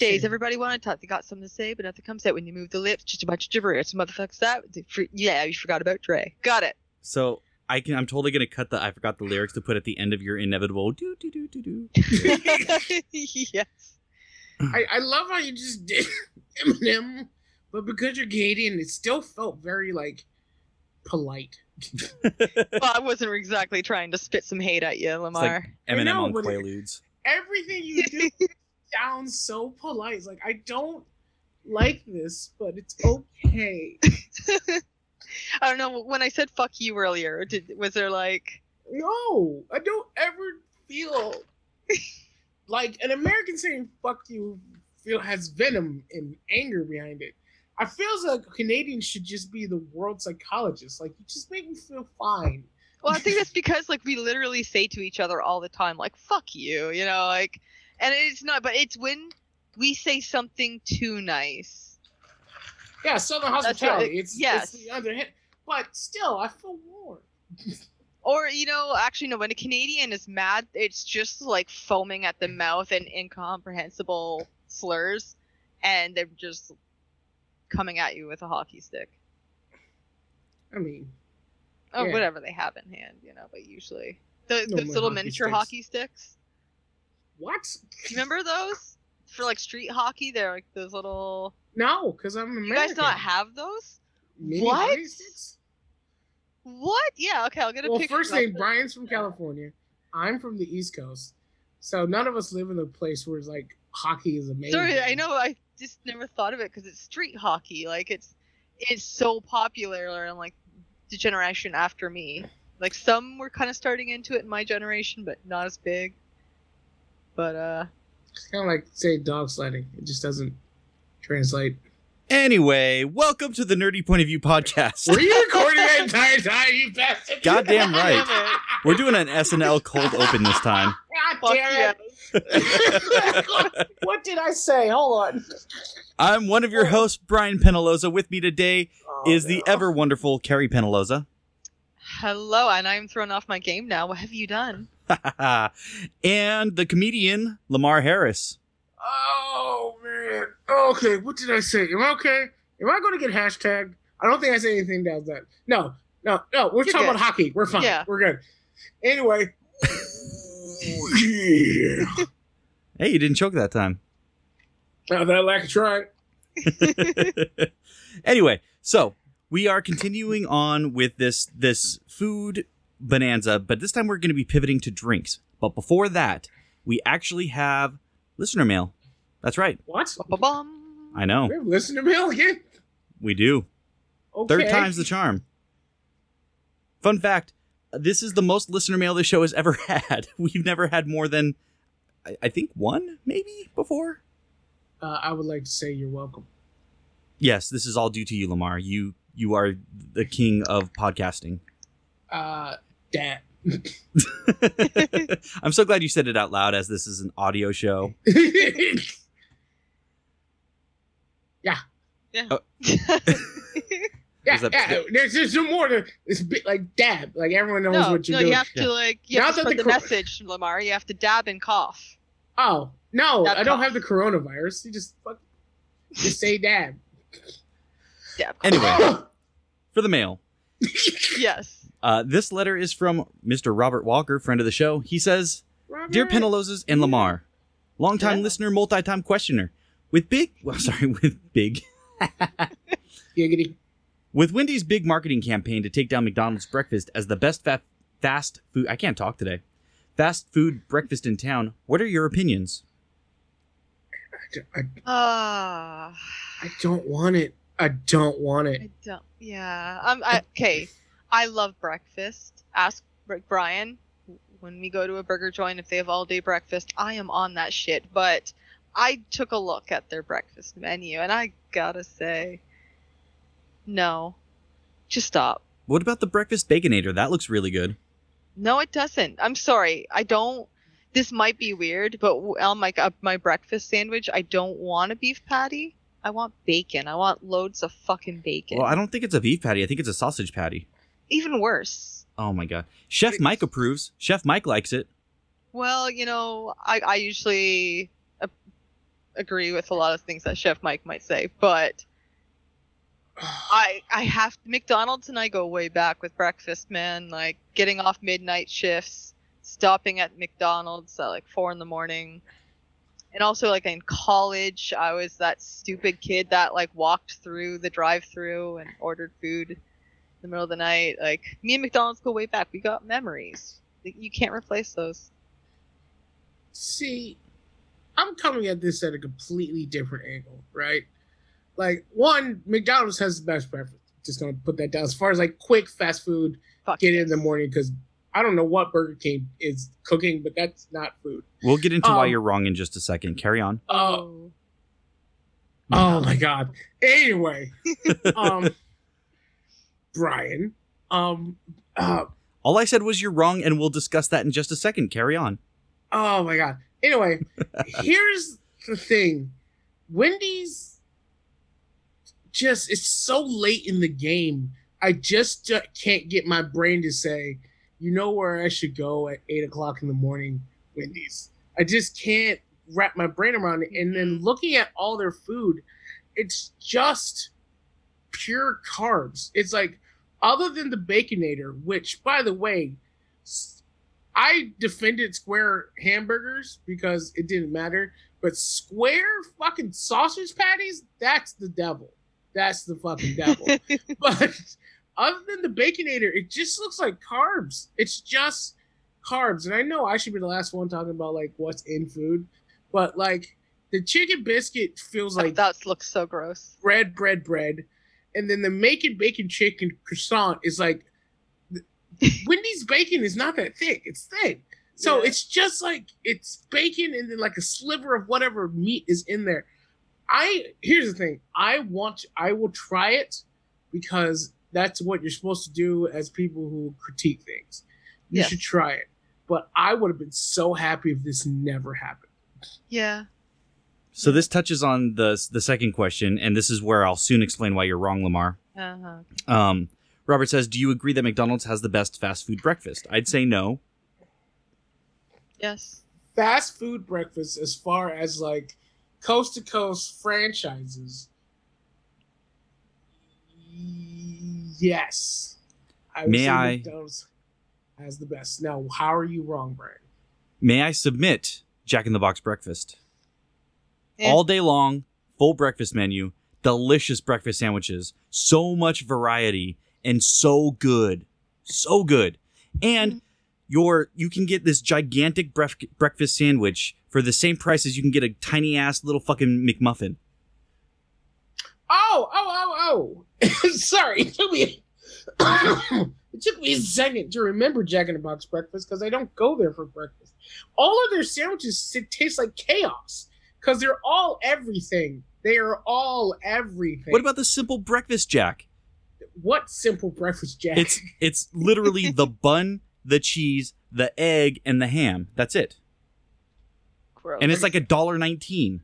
Nowadays, Shame. everybody want to talk. They got something to say, but nothing comes out when you move the lips. Just a bunch of gibberish. Motherfuckers, that. Yeah, you forgot about Dre. Got it. So I can. I'm totally gonna cut the. I forgot the lyrics to put at the end of your inevitable. Do do do do do. yes. I, I love how you just did Eminem, but because you're Canadian, it still felt very like polite. Well, I wasn't exactly trying to spit some hate at you, Lamar. Eminem know, on but it- Quaaludes. Everything you do sounds so polite. Like I don't like this, but it's okay. I don't know. When I said "fuck you" earlier, did was there like? No, I don't ever feel like an American saying "fuck you" feel has venom and anger behind it. I feels like Canadians should just be the world psychologist. Like, you just make me feel fine. Well, I think that's because like we literally say to each other all the time, like "fuck you," you know, like, and it's not, but it's when we say something too nice. Yeah, Southern hospitality. right. It's Yes. it's the but still, I feel warm. Or you know, actually, no. When a Canadian is mad, it's just like foaming at the mouth and incomprehensible slurs, and they're just coming at you with a hockey stick I mean, or Yeah. whatever they have in hand, you know. But usually, the, No those little miniature sticks. hockey sticks. What? Remember those for like street hockey? They're like those little. No, because I'm American. You guys not have those? Mini What? What? Yeah. Okay, I'll get a Well, picture. first I'll name Brian's from California. I'm from the East Coast, so none of us live in a place where it's like hockey is amazing. Sorry, I know. I just never thought of it because it's street hockey. Like it's it's so popular and like the generation after me. Like some were kind of starting into it in my generation, but not as big. But uh, It's kind of like say dog sledding. It just doesn't translate. Anyway, welcome to the Nerdy Point of View podcast. Were you recording that entire time, you bastard? Goddamn right. damn it. We're doing an SNL cold open this time. God damn it. what did I say? Hold on. I'm one of your hosts, Brian Penaloza. With me today Oh, is the ever wonderful Carrie Penaloza. hello, and I'm thrown off my game now. What have you done? and the comedian Lamar Harris. Oh man. Okay, what did I say? Am I okay? Am I going to get hashtagged? I don't think I said anything down that. No, no, no. We're You're talking good. about hockey. We're fine. Yeah. We're good. Anyway. yeah. Hey, you didn't choke that time. Now that lack of trying. anyway, so we are continuing on with this this food bonanza, but this time we're going to be pivoting to drinks. But before that, we actually have listener mail. That's right. What? Ba-bum. I know. We have listener mail again? We do. Okay. Third time's the charm. Fun fact this is the most listener mail this show has ever had. We've never had more than, I, I think, one, maybe, before. Uh, I would like to say you're welcome. Yes, this is all due to you, Lamar. You you are the king of podcasting. Uh, Dad. I'm so glad you said it out loud as this is an audio show. Yeah. Oh. Yeah, that- yeah. There's just no more to this bit like dab. Like everyone knows no, what you're no, doing. you have to like you have Now to that spread the the, cor- message, Lamar. You have to dab and cough. Oh no, Dab I don't cough. have the coronavirus. You just fuck, just say dab. Dab. Cough. Anyway, for the mail. yes. Uh, this letter is from Mr. Robert Walker, friend of the show. He says, Dear Penalozas and Lamar, longtime Yeah. listener, multi-time questioner. With big, well, sorry, with big, Giggity. with Wendy's big marketing campaign to take down McDonald's breakfast as the best fa- fast food. I can't talk today. Fast food breakfast in town. What are your opinions? I, Ah. I don't want it. I don't want it. I don't. Yeah. Um. I, okay. I love breakfast. Ask Brian when we go to a burger joint if they have all day breakfast. I am on that shit. But I took a look at their breakfast menu and I gotta say, no. Just stop. What about the breakfast baconator? That looks really good. No, it doesn't. I'm sorry. I don't. This might be weird, but on my uh, my breakfast sandwich, I don't want a beef patty. I want bacon. I want loads of fucking bacon. Well, I don't think it's a beef patty. I think it's a sausage patty. Even worse. Oh my god. Chef Mike approves. Chef Mike likes it. Well, you know, I, I usually uh, agree with a lot of things that Chef Mike might say, but I I have McDonald's and I go way back with breakfast, man. Like getting off midnight shifts, stopping at McDonald's at like four in the morning, and also like in college, I was that stupid kid that like walked through the drive-through and ordered food in the middle of the night. Like me and McDonald's go way back. We got memories. You can't replace those. See, I'm coming at this at a completely different angle, right? Like, one, McDonald's has the best breakfast. Just gonna put that down. As far as like quick fast food, Fuck get yes. in the morning because I don't know what Burger King is cooking, but that's not food. We'll get into why Um, you're wrong in just a second. Carry on. Oh, oh my god. Anyway, um, Brian, um, uh, All I said was you're wrong, and we'll discuss that in just a second. Carry on. Oh my god. Anyway, here's the thing. Wendy's just it's so late in the game. I just ju- can't get my brain to say, you know where I should go at eight o'clock in the morning, Wendy's. I just can't wrap my brain around it. And then looking at all their food, it's just pure carbs. It's like other than the Baconator, which by the way, I defended square hamburgers because it didn't matter, but square fucking sausage patties, that's the devil. That's the fucking devil. but other than the baconator, it just looks like carbs. It's just carbs. And I know I should be the last one talking about like what's in food, but like the chicken biscuit feels like that looks so gross. bread, bread, bread, and then the make it bacon chicken croissant is like Wendy's bacon is not that thick; it's thin. So Yeah. it's just like it's bacon and then like a sliver of whatever meat is in there. I here's the thing: I want, I will try it because that's what you're supposed to do as people who critique things. You Yes. should try it. But I would have been so happy if this never happened. Yeah. So this touches on the the second question, and this is where I'll soon explain why you're wrong, Lamar. Uh-huh. Um, Robert says, "Do you agree that McDonald's has the best fast food breakfast?" I'd say no. Yes. fast food breakfast as far as like coast to coast franchises yes I May I- McDonald's has the best now how are you wrong brian May I submit Jack in the Box breakfast Eh. all day long, full breakfast menu, delicious breakfast sandwiches, so much variety, and so good, so good, and your you can get this gigantic bref- breakfast sandwich for the same price as you can get a tiny ass little fucking McMuffin. oh oh oh oh. Sorry it took me it took me a second to remember jack in the box breakfast because i don't go there for breakfast. All of their sandwiches taste like chaos because they're all everything they are all everything What about the simple breakfast Jack? what simple breakfast jack It's it's literally the bun, the cheese, the egg, and the ham. That's it. Gross. And it's like a dollar nineteen.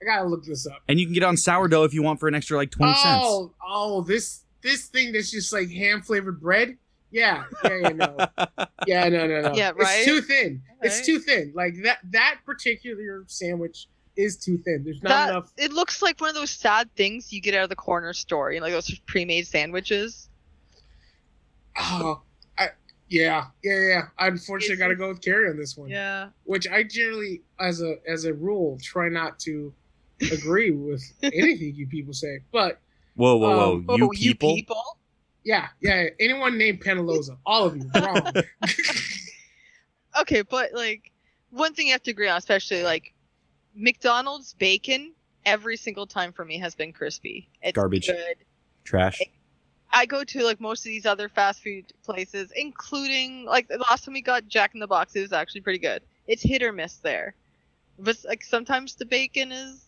i gotta look this up And you can get it on sourdough if you want for an extra like twenty cents. oh oh this this thing that's just like ham flavored bread yeah yeah yeah no yeah no no no Yeah, right? it's too thin it's too thin like that that particular sandwich is too thin there's not that, enough It looks like one of those sad things you get out of the corner store, you know, like those pre-made sandwiches. oh I, yeah yeah yeah I unfortunately It's- gotta go with carrie on this one Yeah. which i generally as a as a rule try not to agree with anything you people say but Whoa, whoa, whoa! Um, you oh, people. you people? yeah yeah anyone named penaloza all of you wrong Okay, but like one thing you have to agree on, especially like McDonald's bacon, every single time for me has been crispy. It's Garbage. Good. Trash. I go to like most of these other fast food places, including like the last time we got Jack in the Box, it was actually pretty good. It's hit or miss there, but like sometimes the bacon is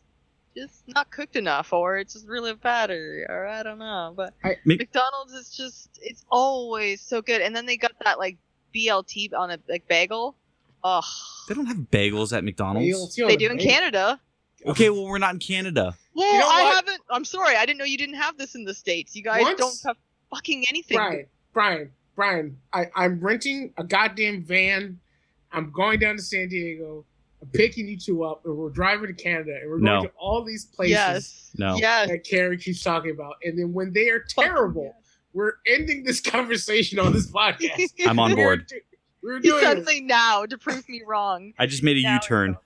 just not cooked enough, or it's just really bad, or, or I don't know. But I- Mc- McDonald's is just it's always so good, and then they got that like BLT on a like bagel. Ugh, They don't have bagels at McDonald's. they do in Canada. Okay, well we're not in Canada. Well, You know I haven't. I'm sorry, I didn't know you didn't have this in the states. You guys Once- don't have fucking anything. Brian, Brian, Brian, I, I'm renting a goddamn van. I'm going down to San Diego. I'm picking you two up, and we're driving to Canada, and we're No. going to all these places Yes. No. Yes. that Carrie keeps talking about. And then when they are terrible, we're ending this conversation on this podcast. I'm on board. Do- We're You doing this. suddenly now to prove me wrong. I just made a Now U-turn.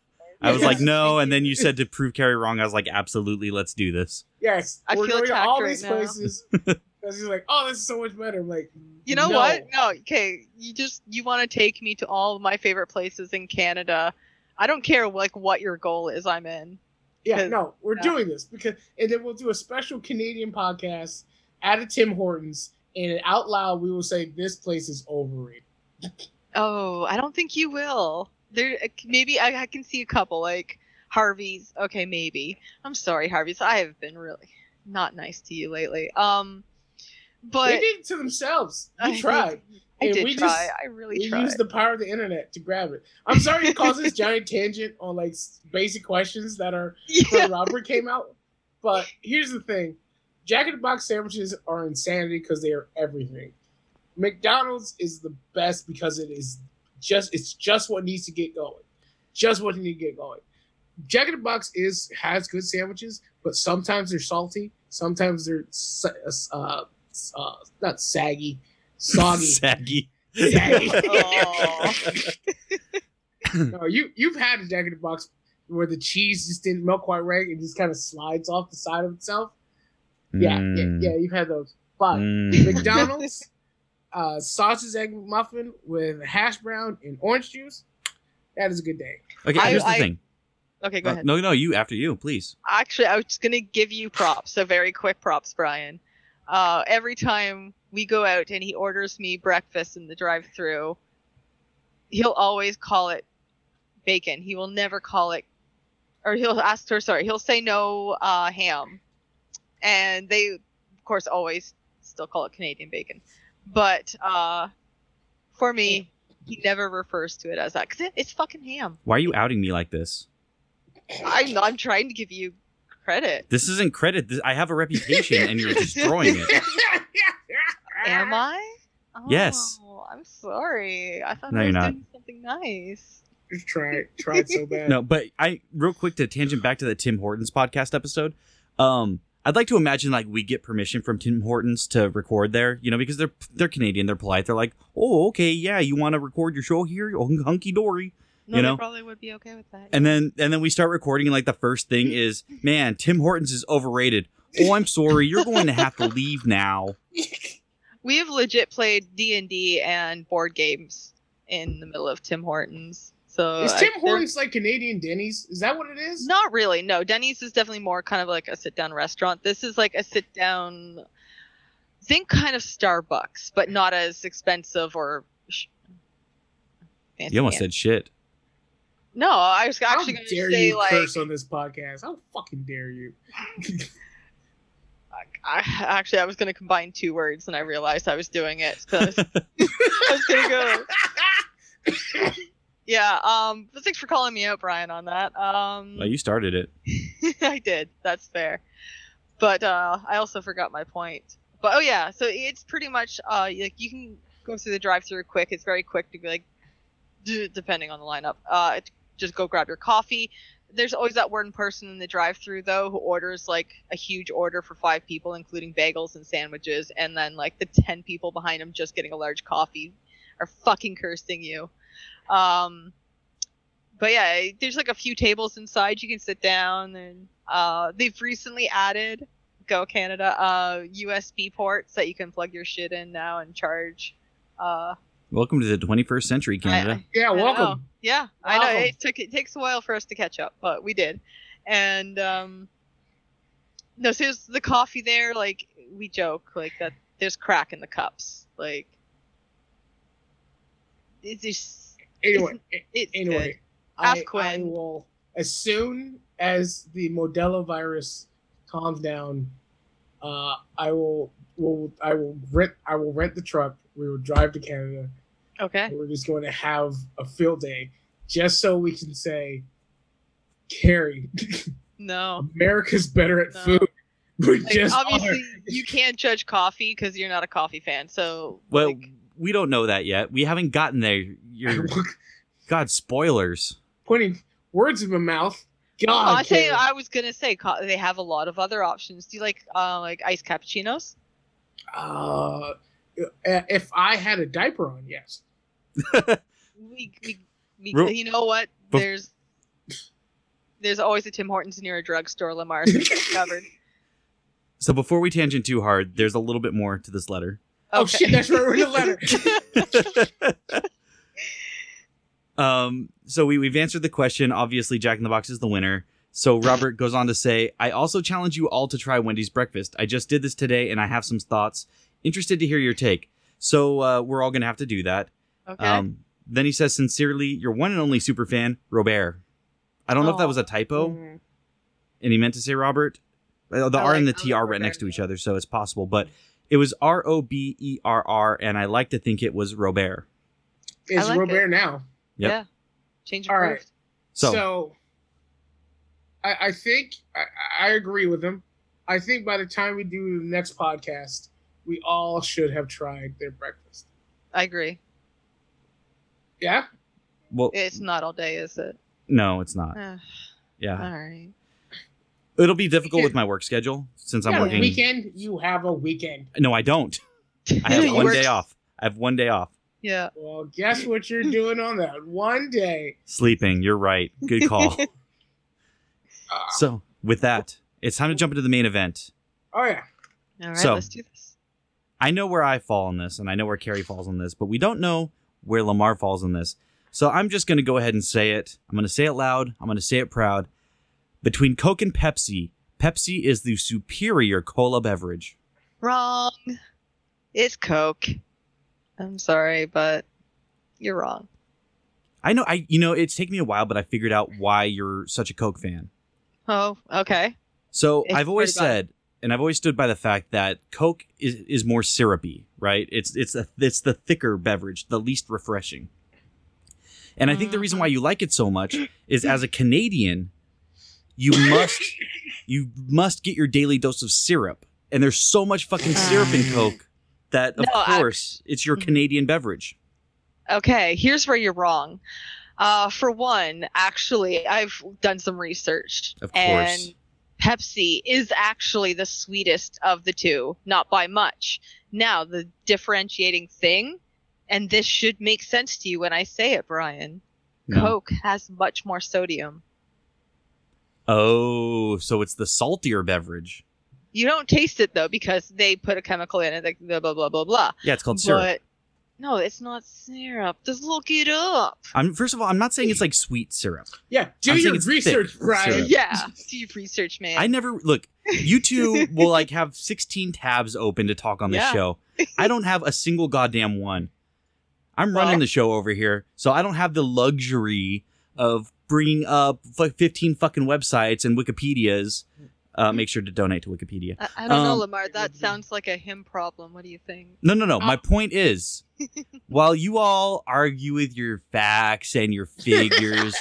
I was like, no, and then you said to prove Carrie wrong. I was like, absolutely, let's do this. Yes, I we're feel going to attacked all right these now. places. Because he's like, oh, this is so much better. I'm like, You know no. what? No, okay. You just you want to take me to all of my favorite places in Canada. I don't care like what your goal is. I'm in. Yeah, 'Cause- no, we're yeah. doing this because, and then we'll do a special Canadian podcast at a Tim Hortons, and out loud we will say this place is overrated. Oh, I don't think you will. There, maybe I, I can see a couple like Harvey's. Okay, maybe. I'm sorry, Harvey's. I have been really not nice to you lately. Um, but they did it to themselves. I We did- tried. I and did we try. just- I really We tried. used the power of the internet to grab it. I'm sorry to cause this giant tangent on like basic questions that are yeah. when Robert came out. But here's the thing: Jack in the Box sandwiches are insanity because they are everything. McDonald's is the best because it is just it's just what needs to get going, just what needs to get going. Jack in the Box is has good sandwiches, but sometimes they're salty, sometimes they're uh, uh, not saggy, soggy. Saggy. saggy. No, you you've had a Jack in the Box where the cheese just didn't melt quite right and just kind of slides off the side of itself. Yeah, Mm. yeah, yeah, you've had those. But Mm. McDonald's uh, sausage egg muffin with hash brown and orange juice. That is a good day. Okay, I- here's the I- thing. Okay, go Uh, ahead. no, no, you after you, please. Actually, I was just gonna give you props. So very quick props, Brian. Uh, every time we go out and he orders me breakfast in the drive-through, he'll always call it bacon. He will never call it, or he'll ask her. Sorry, he'll say no uh, ham, and they, of course, always still call it Canadian bacon. But uh, for me, he never refers to it as that because it, it's fucking ham. Why are you outing me like this? I'm I'm trying to give you credit. This isn't credit. This, I have a reputation, and you're destroying it. Am I? Oh, Yes. I'm sorry. I thought No, I was you're not. doing something nice. Just try it. Try so bad. No, but I real quick to tangent back to the Tim Hortons podcast episode. Um, I'd like to imagine like we get permission from Tim Hortons to record there, you know, because they're they're Canadian, they're polite. They're like, oh, okay, yeah, you want to record your show here, oh, hunky dory. No, You they know? probably would be okay with that. And then and then we start recording, and like the first thing is, man, Tim Hortons is overrated. Oh, I'm sorry, you're going to have to leave now. we have legit played D and D and board games in the middle of Tim Hortons. So Is Tim they're- Hortons like Canadian Denny's? Is that what it is? Not really. No, Denny's is definitely more kind of like a sit down restaurant. This is like a sit down. Think kind of Starbucks, but not as expensive or. Sh- fancy You almost fancy. said shit. No, I was actually going to dare say you like. curse on this podcast? How fucking dare you? I, actually, I was going to combine two words, and I realized I was doing it. So I was, I was going to go. Yeah. Um. But thanks for calling me out, Brian, on that. Um. Well, you started it. I did. That's fair. But uh, I also forgot my point. But oh yeah, so it's pretty much uh, like you can go through the drive-through quick. It's very quick to be like, depending on the lineup. Uh, just go grab your coffee. There's always that one person in the drive-through though who orders like a huge order for five people, including bagels and sandwiches, and then like the ten people behind him just getting a large coffee are fucking cursing you. Um, but yeah, there's like a few tables inside you can sit down, and uh, they've recently added Go Canada uh, USB ports that you can plug your shit in now and charge. Uh, Welcome to the 21st century, Canada. Yeah, I know. welcome. Yeah, I know it took it takes a while for us to catch up, but we did. And um, no, so there's the coffee there. Like we joke, like that. There's crack in the cups. Like it's just Anyway, it's anyway. Ask I, I will as soon as the Modelo virus calms down. Uh, I will will I will rent I will rent the truck. We will drive to Canada. Okay. We're just going to have a field day, just so we can say, Carrie, No. America's better at No. food. We Like, just obviously, are. you can't judge coffee because you're not a coffee fan. So, Well, like, we don't know that yet. We haven't gotten there. You're God spoilers. Quinny, Words in my mouth. Oh, God. I say Caleb. I was gonna say co- they have a lot of other options. Do you like uh like iced cappuccinos? Uh, if I had a diaper on, yes. We, we, we Ro- you know what? Bef- There's there's always a Tim Hortons near a drugstore, Lamar. So you got it covered. So before we tangent too hard, there's a little bit more to this letter. Oh shit, that's right. We're in the letter. Um, so we, we've answered the question. Obviously, Jack in the Box is the winner. So Robert goes on to say, I also challenge you all to try Wendy's breakfast. I just did this today and I have some thoughts. Interested to hear your take. So uh, we're all going to have to do that. Okay. Um, then he says, sincerely, your one and only super fan, Robert. I don't know if that was a typo Mhm. and he meant to say Robert. Uh, The I R and the like- I T like are right Robert. next to each other, so it's possible. But it was R O B E R R, and I like to think it was Robert. It's like Robert now. Yep. Yeah. Change All your right. So, I, I think I, I agree with him. I think by the time we do the next podcast, we all should have tried their breakfast. I agree. Yeah. well, It's not all day, is it? no, it's not. Eh, Yeah, all right. it'll be difficult with my work schedule since I'm working. Weekend. You have a weekend. No, I don't. I have one works- day off. I have one day off. Yeah. Well, guess what you're doing on that one day? Sleeping. You're right. Good call. Uh, so, with that, it's time to jump into the main event. oh yeah. All right. So- let's do this. I know where I fall on this, and I know where Carrie falls on this, but we don't know where Lamar falls on this. So I'm just going to go ahead and say it. I'm going to say it loud. I'm going to say it proud. Between Coke and Pepsi, Pepsi is the superior cola beverage. Wrong. It's Coke. I'm sorry, but you're wrong. I know. I you know it's taken me a while, but I figured out why you're such a Coke fan. Oh, okay. So It's I've always said, and I've always stood by the fact that Coke is, is more syrupy, right? It's it's a, it's the thicker beverage, the least refreshing. And I think the reason why mm-hmm. you like it so much is as a Canadian, you must you must get your daily dose of syrup, and there's so much fucking syrup in ah. Coke that of No, I- course it's your Canadian beverage. Okay, here's where you're wrong. Uh, for one, actually, I've done some research, Of and course. Pepsi is actually the sweetest of the two, not by much. Now, the differentiating thing, and this should make sense to you when I say it, Brian. No. Coke has much more sodium. Oh, so it's the saltier beverage. You don't taste it though because they put a chemical in it, like blah blah blah blah blah. Yeah, it's called syrup. But no, it's not syrup. Just look it up. I'm first of all, I'm not saying it's like sweet syrup. Yeah. Do I'm your research, thick Brian. Yeah, do your research, man. I never look. You two will like have 16 tabs open to talk on this Yeah. show. I don't have a single goddamn one. I'm Well- running the show over here, so I don't have the luxury of bringing up fu- 15 fucking websites and Wikipedias. Uh, make sure to donate to Wikipedia. I, I don't know, Um, Lamar. That sounds like a him problem. What do you think? No, no, no. My Uh, point is, while you all argue with your facts and your figures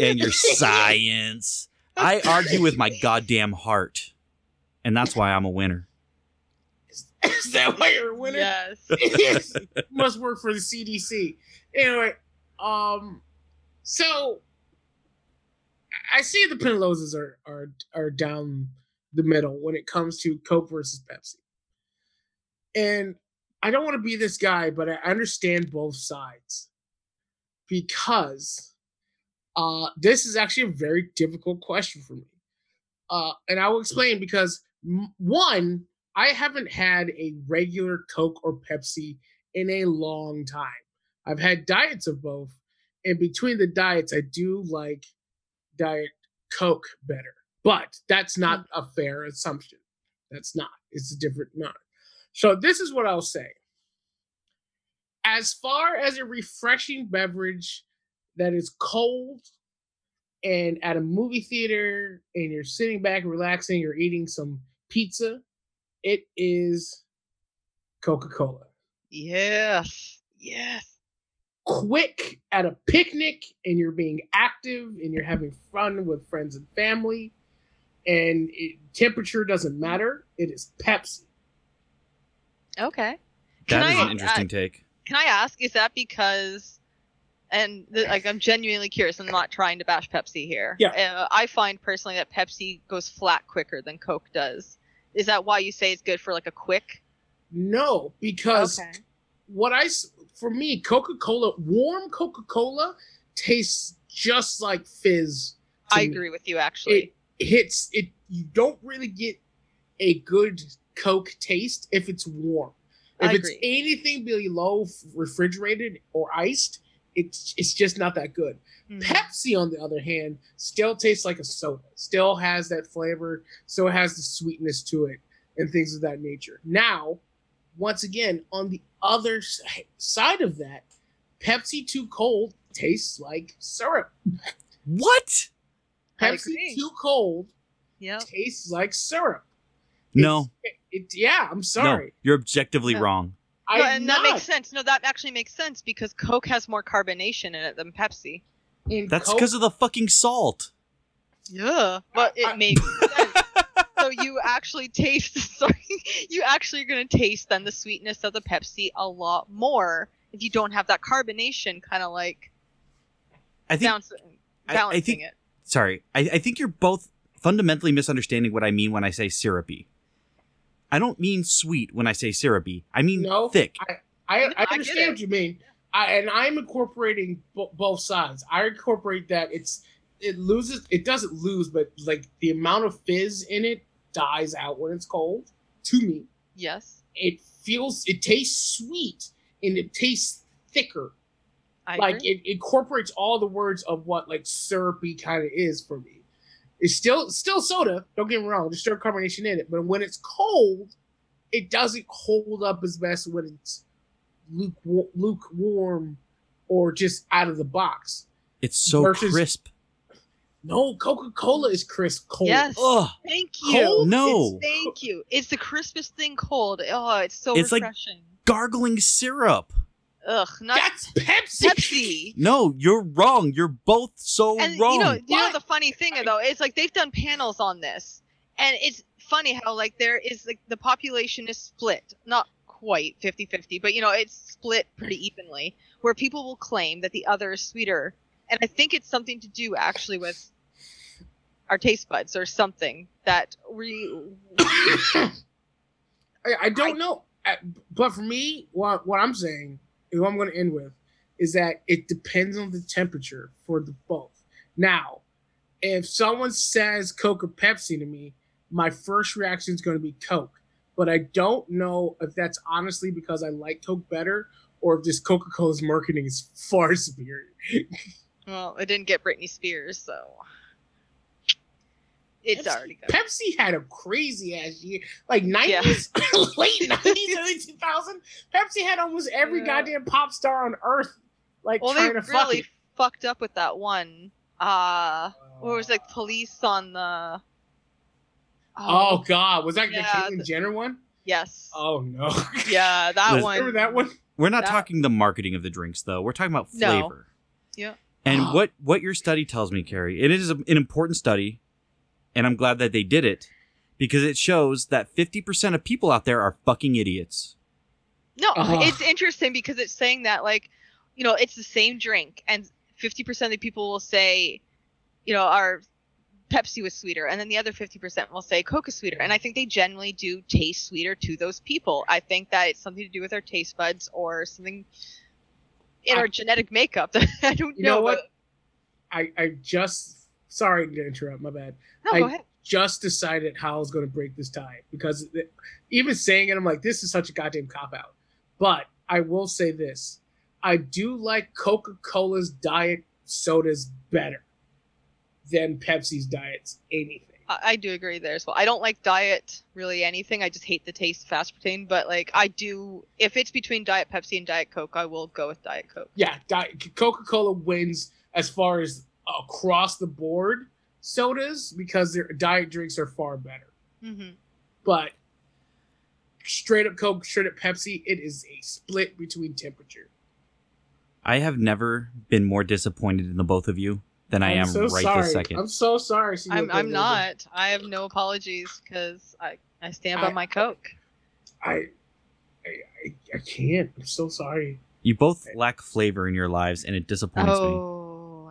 and your science, I argue with my goddamn heart, and that's why I'm a winner. Is that why you're a winner? yes. Must work for the CDC. Anyway, um, so I see the Penalozas are are are down the middle when it comes to Coke versus Pepsi, and I don't want to be this guy, but I understand both sides because uh, this is actually a very difficult question for me, uh, and I will explain because one. I haven't had a regular Coke or Pepsi in a long time. I've had diets of both, and between the diets, I do like Diet Coke better. But that's hmm. not a fair assumption. That's not. It's a different amount. So this is what I'll say. As far as a refreshing beverage that is cold and at a movie theater and you're sitting back relaxing, you're eating some pizza, it is Coca-Cola. Yes. Yes. Quick at a picnic and you're being active and you're having fun with friends and family and it, temperature doesn't matter it is pepsi Okay. That Can is I- an interesting take. Can I ask? Is that because, and th- like I'm genuinely curious. I'm not trying to bash Pepsi here. Yeah. Uh, I find personally that Pepsi goes flat quicker than Coke does. Is that why you say it's good for like a quick? No, because Okay. What I for me, Coca Cola, warm Coca Cola tastes just like fizz. I me. agree with you actually. It hits it. You don't really get a good Coke taste if it's warm. If I it's agree. anything below refrigerated or iced, it's it's just not that good. Mhm. Pepsi, on the other hand, still tastes like a soda. Still has that flavor. Still has the sweetness to it and things of that nature. Now, once again, on the other side of that, Pepsi Too Cold tastes like syrup. What? Pepsi. Too Cold Yep. tastes like syrup. No, It's- It, yeah, I'm no, sorry. you're objectively No. wrong. I'm No, and that makes sense. No, that actually makes sense because Coke has more carbonation in it than Pepsi. In That's Coke- because of the fucking salt. Yeah, but I- it makes sense. So you actually taste. Sorry, you actually are gonna taste then the sweetness of the Pepsi a lot more if you don't have that carbonation, kind of like I think. bouncing, I- I balancing think- it. Sorry, I, I think you're both fundamentally misunderstanding what I mean when I say syrupy. I don't mean sweet when I say syrupy. I mean No, thick. I, I I understand it. what you mean. I, and I'm incorporating bo- both sides. I incorporate that it's it loses it doesn't lose, but like the amount of fizz in it dies out when it's cold. To me, Yes, it feels it tastes sweet and it tastes thicker. I like agree. it incorporates all the words of what like syrupy kind of is for me. It's still still soda. Don't get me wrong. There's still carbonation in it, but when it's cold, it doesn't hold up as best when it's lukewarm, lukewarm or just out of the box. It's so versus- crisp. No, Coca Cola is crisp cold. Yes. Ugh. Thank you. Cold? No. Thank you. It's the crispest thing cold. Oh, it's so It's like- refreshing. Gargling syrup. Ugh, not That's Pepsi. Pepsi. No, you're wrong. You're both so and wrong. you know, you know the funny thing though is like they've done panels on this, and it's funny how like there is like the population is split, not quite 50-50, but you know it's split pretty evenly, where people will claim that the other is sweeter, and I think it's something to do actually with our taste buds or something that we. I, I don't know, Uh, but for me, what what I'm saying, and what I'm going to end with, is that it depends on the temperature for the both. Now, if someone says Coke or Pepsi to me, my first reaction is going to be Coke. But I don't know if that's honestly because I like Coke better, or if just Coca Cola's marketing is far superior. Well, it didn't get Britney Spears, so it's Pepsi- already good. Pepsi had a crazy ass year, like Yeah. nineties, late nineties, early two thousand. Pepsi had almost every Yeah. goddamn pop star on earth, like Well, they trying to fuck really it. fucked up with that one. Uh, what was it, like police on the? Oh God, was that Yeah, the Caitlyn Jenner one? yes. Oh no, Yeah, that Listen- one. remember that one? We're not That- talking the marketing of the drinks, though. We're talking about No. flavor. Yeah. And what what your study tells me, Carrie, it is an important study, and I'm glad that they did it because it shows that 50% of people out there are fucking idiots. No, Uh-huh. it's interesting because it's saying that like, you know, it's the same drink, and fifty percent of the people will say, you know, our Pepsi was sweeter, and then the other fifty percent will say Coke is sweeter, and I think they generally do taste sweeter to those people. I think that it's something to do with our taste buds or something in I- our genetic makeup I don't You know know. what? I I just sorry to interrupt. My bad. No, I- go ahead. Just decided how I was going to break this tie because even saying it, I'm like, this is such a goddamn cop out. But I will say this: I do like Coca Cola's diet sodas better than Pepsi's diets anything. I, I do agree there as well. I don't like diet really anything. I just hate the taste of aspartame. But like I do, if it's between Diet Pepsi and Diet Coke, I will go with Diet Coke. Yeah, Diet Coca Cola wins as far as across the board sodas because their diet drinks are far better. hmm But straight up Coke, straight up Pepsi, it is a split between temperature. I have never been more disappointed in the both of you than I I'm so right sorry. this second. I'm so sorry. Senor I'm I'm not. I have no apologies because I I stand by I- my Coke. I, I, I, I can't. I'm so sorry. You both lack flavor in your lives, and it disappoints me.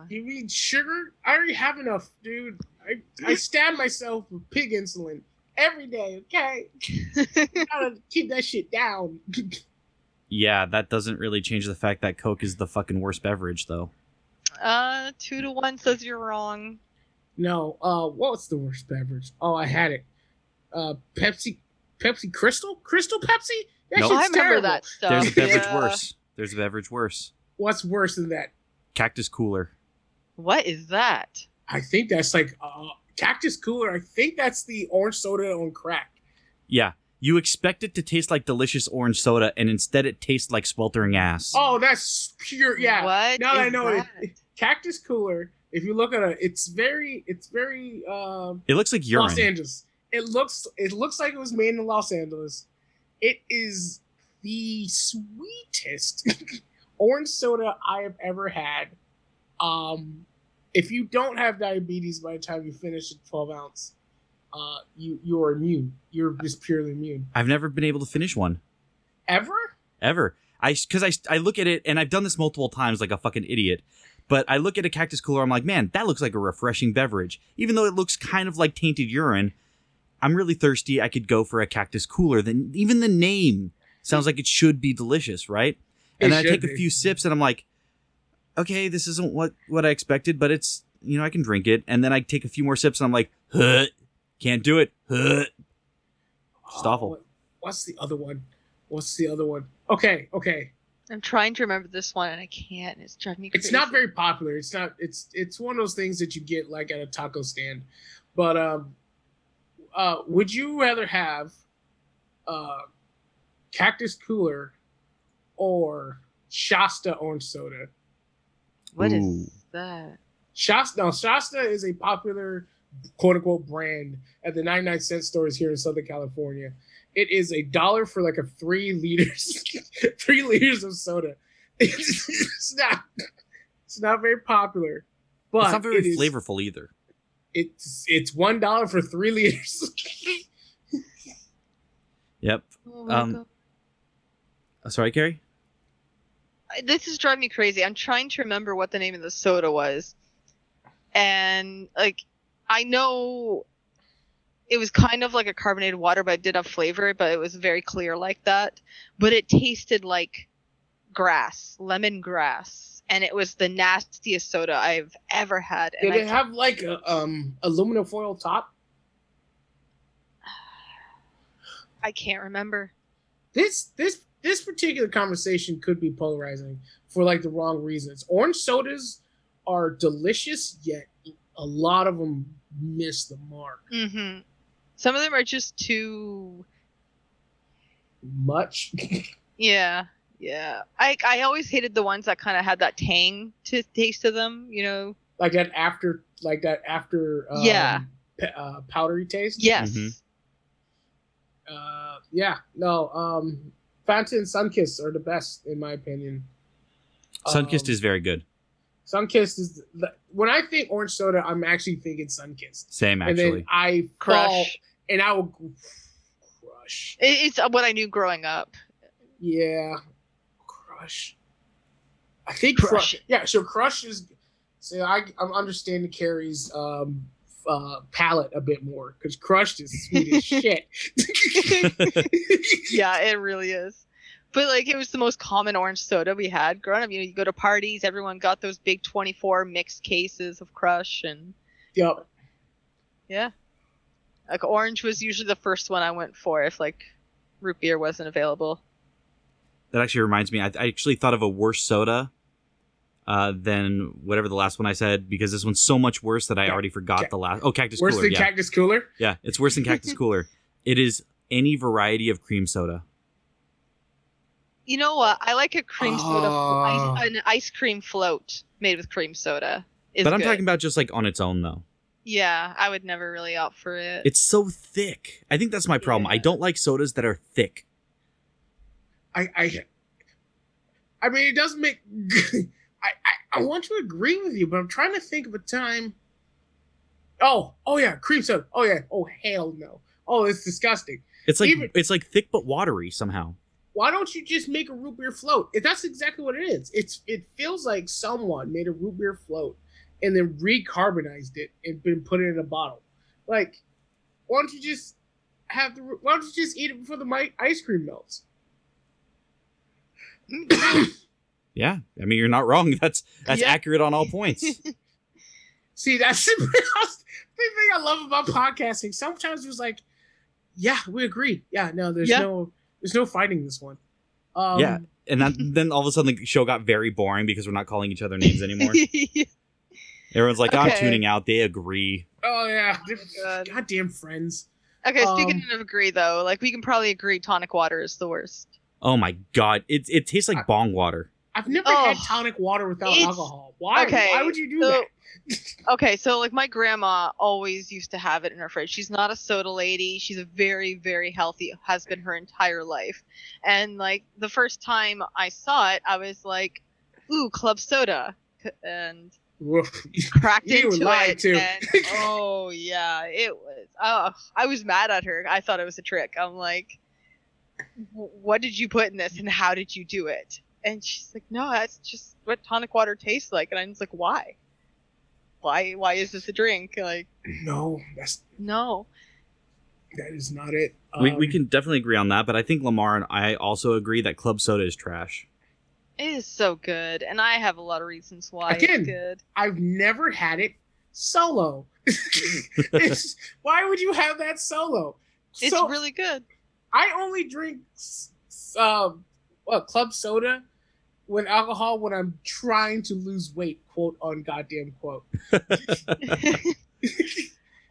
You mean sugar? I already have enough, dude. I, I stab myself with pig insulin every day, okay? Gotta keep that shit down. Yeah, that doesn't really change the fact that Coke is the fucking worst beverage, though. uh, two to one says you're wrong. no, uh, what's the worst beverage? Oh, I had it. Uh, Pepsi, Pepsi Crystal? Crystal Pepsi? That Nope. I shit's remember terrible. that stuff. There's a beverage yeah. worse. There's a beverage worse. What's worse than that? Cactus Cooler. What is that? I think that's like uh, Cactus Cooler. I think that's the orange soda on crack. Yeah, you expect it to taste like delicious orange soda, and instead it tastes like sweltering ass. Oh, that's pure. Yeah. What Now that I is know it. Cactus Cooler. If you look at it, it's very, it's very um, It looks like urine. Los Angeles. It looks, it looks like it was made in Los Angeles. It is the sweetest orange soda I have ever had. Um, if you don't have diabetes by the time you finish a 12 ounce, uh, you you are immune. You're just purely immune. I've never been able to finish one Ever? ever. I because I I look at it and I've done this multiple times like a fucking idiot. But I look at a cactus cooler, I'm like, man, that looks like a refreshing beverage. Even though it looks kind of like tainted urine, I'm really thirsty. I could go for a cactus cooler. Then even the name sounds like it should be delicious, right? And I take a few sips and I'm like, okay, this isn't what what I expected, but it's you know I can drink it. And then I take a few more sips and I'm like, huh, can't do it. Huh. Just awful. Oh, what- what's the other one? What's the other one? Okay, okay. I'm trying to remember this one and I can't. It's driving me crazy. It's not very popular. It's not. It's it's one of those things that you get like at a taco stand. But um, uh, would you rather have uh, Cactus Cooler or Shasta orange soda? What is Ooh. that? Shasta. Now, Shasta is a popular quote unquote brand at the 99 cent stores here in Southern California. It is a dollar for like a three liters, three liters of soda. It's not, it's not very popular, but it's not very it is- flavorful either. It's it's one dollar for three liters. Yep. Oh Um, God. Uh, Sorry, Carrie. I- This is driving me crazy. I'm trying to remember what the name of the soda was. And, like, I know it was kind of like a carbonated water, but it did have flavor, but it was very clear like that. But it tasted like grass, lemon grass. And it was the nastiest soda I've ever had. And Did I it have like a um aluminum foil top? I can't remember. This this this particular conversation could be polarizing for like the wrong reasons. Orange sodas are delicious, yet a lot of them miss the mark. Mm-hmm. Some of them are just too Much. Yeah, yeah. I I always hated the ones that kind of had that tang to taste to them. You know. like that after like that after um, Yeah. p- uh, powdery taste. Yes. Mhm. Uh, yeah. No. Um, Fanta and Sunkist are the best in my opinion. Sunkist Um, is very good. Sunkist is the, when I think orange soda, I'm actually thinking Sunkist, Same and actually. then I Crush. fall and I will crush. It's what I knew growing up. Yeah, crush. I think Crush crush. Yeah, so crush is. So I I'm understanding Carrie's um uh palate a bit more because crushed is sweet as shit. Yeah, it really is. But like, it was the most common orange soda we had growing up. You know, you go to parties, everyone got those big 24 mixed cases of Crush, and Yep. yeah, like orange was usually the first one I went for if like root beer wasn't available. that actually reminds me. I, I actually thought of a worse soda uh, than whatever the last one I said because this one's so much worse that I Ca- already forgot ca- the last. Oh, Cactus Worse Cooler. than yeah, cactus cooler. yeah, it's worse than Cactus Cooler. It is any variety of cream soda. You know what? I like a cream soda, ice, an ice cream float made with cream soda. Is but I'm good. talking about just like on its own though. Yeah, I would never really opt for it. It's so thick. I think that's my problem. I don't like sodas that are thick. I I I mean, it doesn't make. I, I I want to agree with you, but I'm trying to think of a time. Oh, oh yeah, cream soda. Oh yeah. Oh hell no. Oh, it's disgusting. It's like Even- it's like thick but watery somehow. why don't you just make a root beer float? If that's exactly what it is. It's it feels like someone made a root beer float and then recarbonized it and been put it in a bottle. Like, why don't you just have the why don't you just eat it before the ice cream melts? Yeah, I mean you're not wrong. That's that's Yeah. accurate on all points. See, that's the thing I love about podcasting. Sometimes it's like, yeah, we agree. Yeah, no, there's Yeah. no there's no fighting this one. Um, Yeah. and that, then all of a sudden the show got very boring because we're not calling each other names anymore. Everyone's like, I'm tuning out. They agree. Oh yeah. God. Goddamn friends. okay, speaking Um, of agree though, like we can probably agree tonic water is the worst. Oh my god, it it tastes like bong water. I've never Oh. had tonic water without alcohol. Why? okay, Why would you do so- that? Okay, so like my grandma always used to have it in her fridge. She's not a soda lady. She's a very, very healthy, has been her entire life. And like the first time I saw it, I was like, "Ooh, club soda," and cracked You into it. too. And, oh yeah, it was. Oh, I was mad at her. I thought it was a trick. I'm like, "What did you put in this, and how did you do it?" And she's like, "No, that's just what tonic water tastes like." And I'm just like, "Why? Why? Why is this a drink?" Like, no, that's no. that is not it. we, we Um, can definitely agree on that, but I think Lemar and I also agree that club soda is trash. It is so good, and I have a lot of reasons why Again, it's good. I've never had it solo. It's- why would you have that solo? It's So, really good. I only drink s- s- um, what club soda with alcohol when I'm trying to lose weight. Quote on goddamn quote.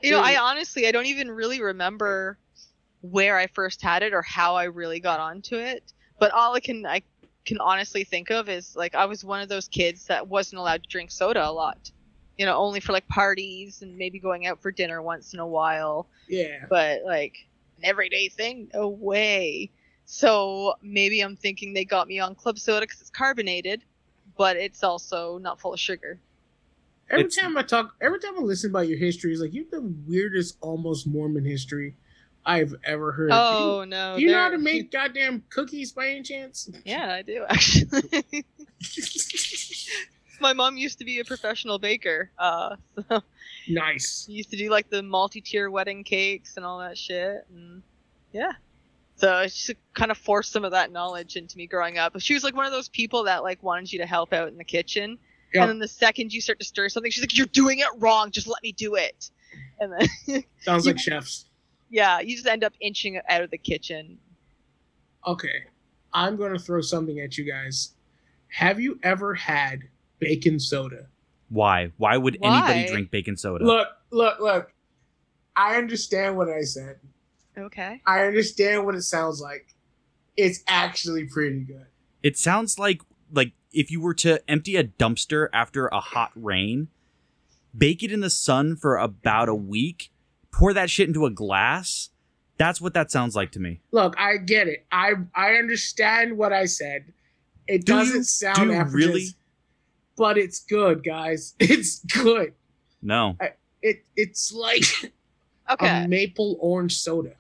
You know, I honestly I don't even really remember where I first had it or how I really got onto it. But all I can I can honestly think of is like I was one of those kids that wasn't allowed to drink soda a lot. You know, only for like parties and maybe going out for dinner once in a while. Yeah. But like an everyday thing, no way. So maybe I'm thinking they got me on club soda because it's carbonated, but it's also not full of sugar. Every It's- time I talk, every time I listen about your history, it's like you have the weirdest, almost Mormon history I've ever heard. Oh no! do you, do you know how to make goddamn cookies by any chance? Yeah, I do actually. My mom used to be a professional baker. Uh, so nice. she used to do like the multi-tier wedding cakes and all that shit. And yeah, so she kind of forced some of that knowledge into me growing up. She was like one of those people that like wanted you to help out in the kitchen, Yep. and then the second you start to stir something, she's like, "You're doing it wrong. Just let me do it." And then Sounds You- like chefs. yeah, you just end up inching out of the kitchen. Okay, I'm gonna throw something at you guys. Have you ever had bacon soda? Why? Why would Why? anybody drink bacon soda? Look, look, look. I understand what I said. Okay. I understand what it sounds like. It's actually pretty good. It sounds like like if you were to empty a dumpster after a hot rain, bake it in the sun for about a week, pour that shit into a glass. That's what that sounds like to me. Look, I get it. I I understand what I said. It Do doesn't sound do really? but it's good, guys. It's good. No. It it's like Okay. a maple orange soda.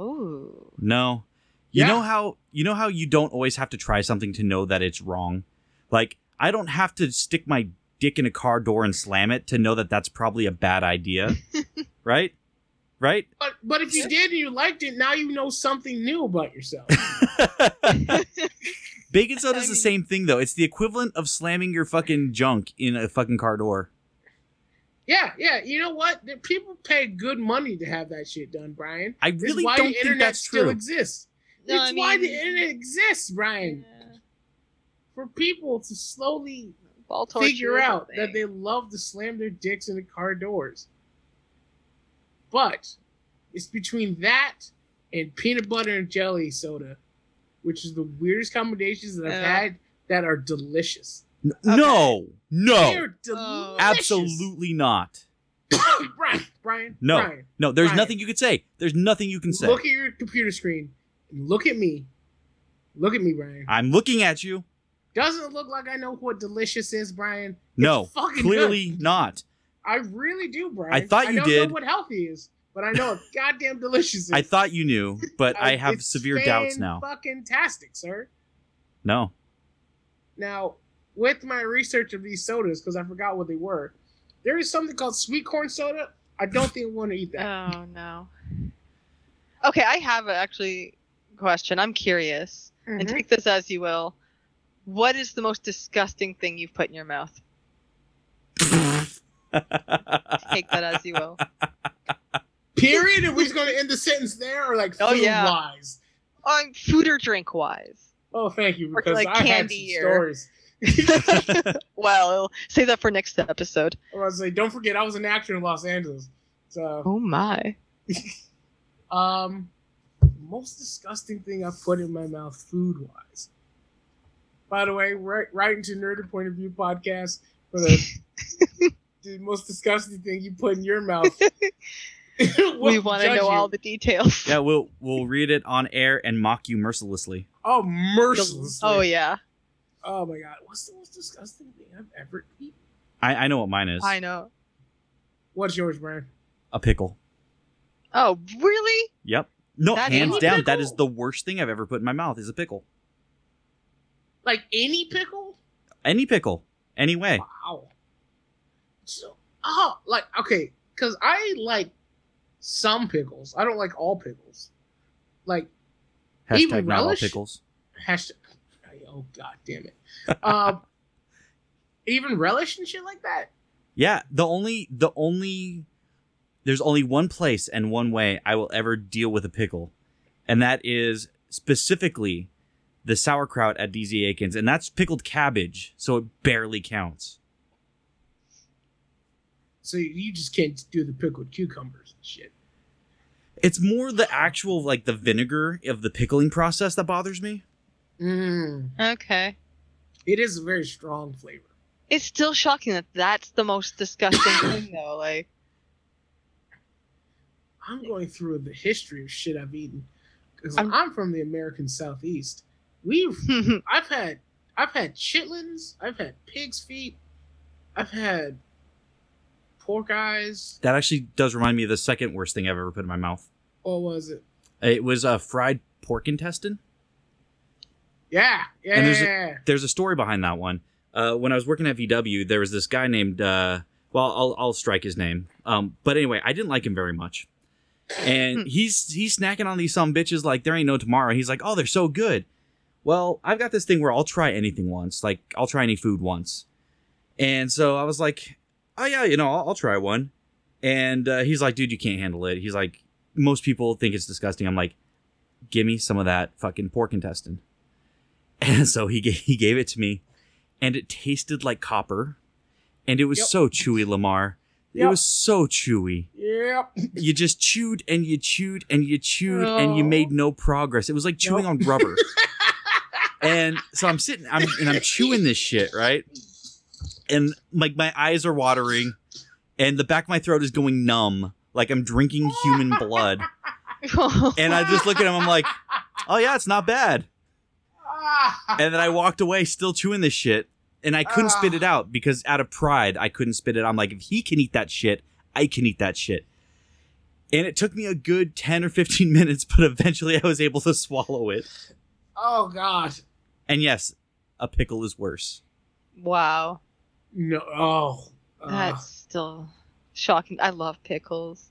Oh. No. You Yeah. know how you know how you don't always have to try something to know that it's wrong? Like I don't have to stick my dick in a car door and slam it to know that that's probably a bad idea. right? Right? But but if you did and you liked it, now you know something new about yourself. Bacon soda is the same thing though. It's the equivalent of slamming your fucking junk in a fucking car door. Yeah, yeah. You know what? The people pay good money to have that shit done, Brian. I really why don't the think internet that's still true. exists. No, it's I why the internet exists, Brian. Yeah. For people to slowly Ball figure is a out that they love to slam their dicks into car doors. But it's between that and peanut butter and jelly soda, which is the weirdest combinations that I've Yeah. had that are delicious. N- No, no, They're delicious. Oh. absolutely not. Brian, Brian, No. Brian, No, there's Ryan. nothing you could say. There's nothing you can say. look at your computer screen. Look at me. Look at me, Brian. I'm looking at you. Doesn't it look like I know what delicious is, Brian? It's No, fucking clearly good. not. I really do, Brian. I thought you don't did. know what healthy is. but I know it's goddamn delicious. I thought you knew, but I Uh, have it's severe doubts now. Fucking tastic, sir. No. Now, with my research of these sodas, because I forgot what they were, there is something called sweet corn soda. I don't think I want to eat that. Oh no. Okay, I have a actually question. I'm curious, and Mhm. take this as you will. What is the most disgusting thing you've put in your mouth? Take that as you will. Period. Are we just going to end the sentence there, or like Oh, food yeah. wise? Um, food or drink wise. Oh, thank you, Or, because like, I had candy some or- stories. well, save that for next episode. I was like, don't forget, I was an actor in Los Angeles. So, Oh my. um, most disgusting thing I've put in my mouth, food wise. By the way, right, right into Nerdy Point of View podcast for the, the most disgusting thing you put in your mouth. we We'll want to know you. all the details. yeah, we'll we'll read it on air and mock you mercilessly. Oh, mercilessly. Oh yeah, Oh my god, what's the most disgusting thing I've ever eaten? I, I know what mine is. I know. What's yours, Brian? A pickle. Oh really? Yep. No, That hands any down, that pickle? is the worst thing I've ever put in my mouth is a pickle. Like any pickle? Any pickle. Any way. Wow. So, oh, like okay, because I like some pickles. I don't like all pickles. Like Even Hashtag not all relish? pickles. hashtag. Oh god damn it. Um, even relish and shit like that. Yeah, the only the only there's only one place and one way I will ever deal with a pickle, and that is specifically the sauerkraut at DZ Akin's, and that's pickled cabbage, so it barely counts. So you just can't do the pickled cucumbers and shit. It's more the actual like the vinegar of the pickling process that bothers me. Mm. Okay. It is a very strong flavor. It's still shocking that that's the most disgusting thing, though. Like, I'm going through the history of shit I've eaten because I'm- I'm, from the American Southeast. We've I've had I've had chitlins, I've had pig's feet, I've had pork eyes. That actually does remind me of the second worst thing I've ever put in my mouth. What was it? It was a fried pork intestine. Yeah, yeah. And there's there's a story behind that one. Uh, when I was working at VW, there was this guy named uh, well, I'll I'll strike his name. Um, but anyway, I didn't like him very much, and Hmm. he's he's snacking on these some bitches like there ain't no tomorrow. He's like, oh, they're so good. Well, I've got this thing where I'll try anything once, like I'll try any food once, and so I was like, oh yeah, you know, I'll, I'll try one. And uh, he's like, dude, you can't handle it. He's like, most people think it's disgusting. I'm like, give me some of that fucking pork intestine. And so he gave, he gave it to me, and it tasted like copper, and it was Yep. so chewy, Lemar. It was so chewy. Yep. You just chewed and you chewed and you chewed and you Oh. made no progress. It was like chewing Nope. on rubber. and so I'm sitting, I'm and I'm chewing this shit, right? And like my eyes are watering, and the back of my throat is going numb, like I'm drinking human blood. And I just look at him, I'm like, oh yeah, it's not bad. And then I walked away still chewing this shit. And I couldn't spit it out because out of pride, I couldn't spit it. I'm like, if he can eat that shit, I can eat that shit. And it took me a good 10 or 15 minutes, but eventually I was able to swallow it. oh god. And yes, a pickle is worse. wow, No. Oh. uh, that's still shocking. I love pickles.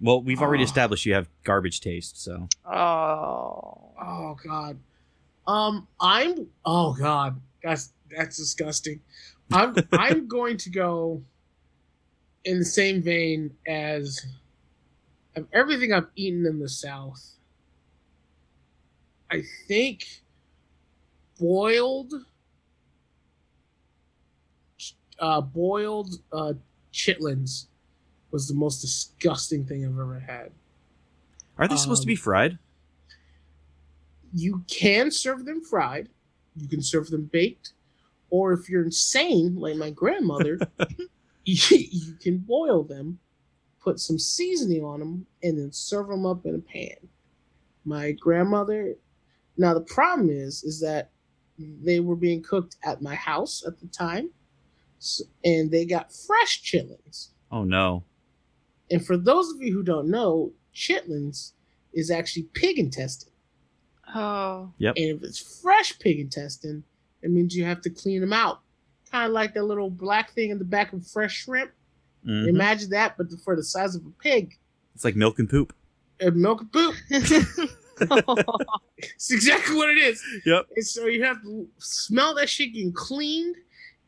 Well, we've already Oh. established you have garbage taste, so. Oh, Oh god. Um, I'm. Oh god, that's that's disgusting. I'm I'm going to go in the same vein as of everything I've eaten in the South. I think boiled, uh, boiled uh, chitlins was the most disgusting thing I've ever had. Are they supposed to be Um, fried? You can serve them fried, you can serve them baked, or if you're insane like my grandmother, you, can boil them, put some seasoning on them, and then serve them up in a pan. My grandmother. Now the problem is, is that they were being cooked at my house at the time, and they got fresh chitlins. Oh no. And for those of you who don't know, chitlins is actually pig intestine. Oh. Yep. And if it's fresh pig intestine, it means you have to clean them out. Kind of like that little black thing in the back of fresh shrimp. Mhm. Imagine that, but for the size of a pig. It's like milk and poop. And milk and poop. It's exactly what it is. Yep. And so you have to smell that shit getting cleaned,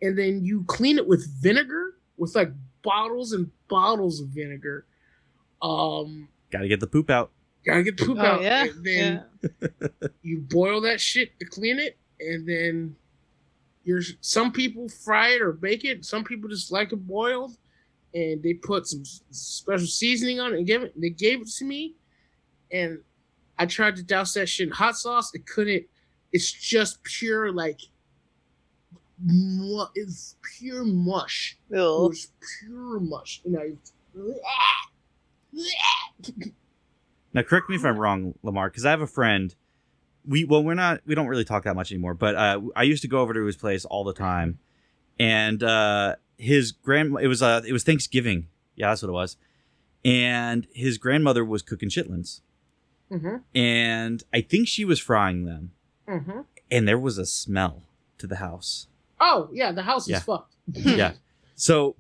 and then you clean it with vinegar, with like bottles and bottles of vinegar. Um, Got to get the poop out. Gotta get the poop oh out. yeah. And then yeah. you boil that shit to clean it, and then you're some people fry it or bake it. Some people just like it boiled, and they put some special seasoning on it and give it. They gave it to me, and I tried to douse that shit in hot sauce. It couldn't. It's just pure like. Mu- it's pure mush. It was pure mush. You know. Now, correct me if I'm wrong, Lemar, because I have a friend. We well, we're not. We don't really talk that much anymore. But uh, I used to go over to his place all the time, and uh, his grand. It was uh, it was Thanksgiving. Yeah, that's what it was. And his grandmother was cooking chitlins, Mm-hmm. and I think she was frying them, Mm-hmm. and there was a smell to the house. Oh yeah, the house Yeah. is fucked. yeah. So,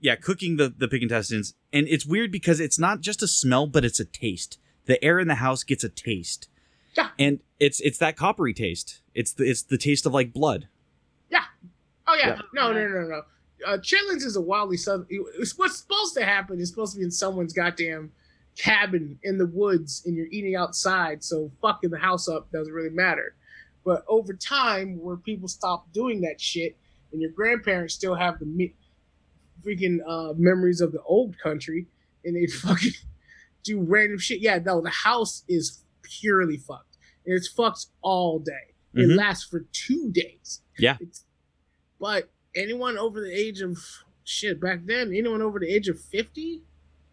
yeah, cooking the the pig intestines, and it's weird because it's not just a smell, but it's a taste. The air in the house gets a taste. Yeah. And it's it's that coppery taste. It's the it's the taste of like blood. Yeah. Oh yeah, Yeah. no, no, no, no. Uh, chitlins is a wildly southern. It's what's supposed to happen is supposed to be in someone's goddamn cabin in the woods, and you're eating outside. So fucking the house up doesn't really matter. But over time, where people stop doing that shit, and your grandparents still have the me- freaking uh, memories of the old country, and they fucking do random shit. Yeah, no, the house is purely fucked, and it's fucked all day. It Mhm. lasts for two days. Yeah. It's, but anyone over the age of shit back then, anyone over the age of fifty,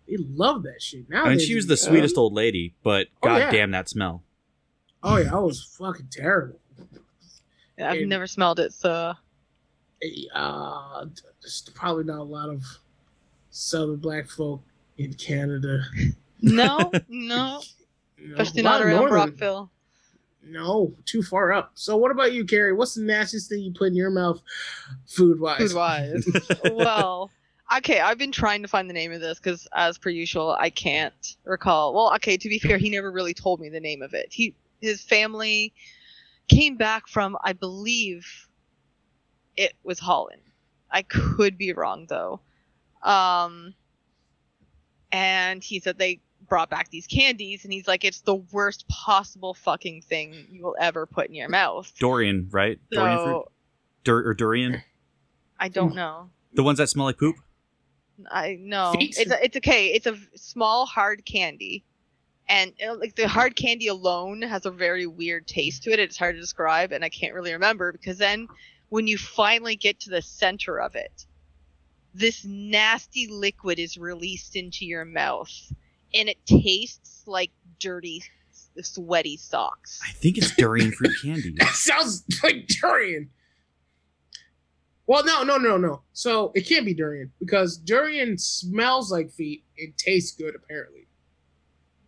they love that shit. Now I mean, she was the sweetest old lady, but Oh, god yeah. damn that smell. Oh yeah, that was fucking terrible. I've And- never smelled it, so Uh, there's probably not a lot of southern black folk in Canada. no, no, especially not around northern- Brockville. No, too far up. So what about you, Carrie? What's the nastiest thing you put in your mouth, food wise? Food wise. well, okay, I've been trying to find the name of this because, as per usual, I can't recall. Well, okay, to be fair, he never really told me the name of it. He, his family, came back from, I believe, it was Holland. I could be wrong though. Um, and he said they brought back these candies, and he's like, it's the worst possible fucking thing you will ever put in your mouth. Dorian, right? Dorian fruit? Dur- or durian? I don't know. The ones that smell like poop? I know it's a, it's okay. It's a small hard candy, and uh, like the hard candy alone has a very weird taste to it. It's hard to describe, and I can't really remember because then when you finally get to the center of it, this nasty liquid is released into your mouth, and it tastes like dirty, sweaty socks. I think it's durian fruit candy. That sounds like durian. Well, no, no, no, no. So it can't be durian because durian smells like feet. It tastes good, apparently.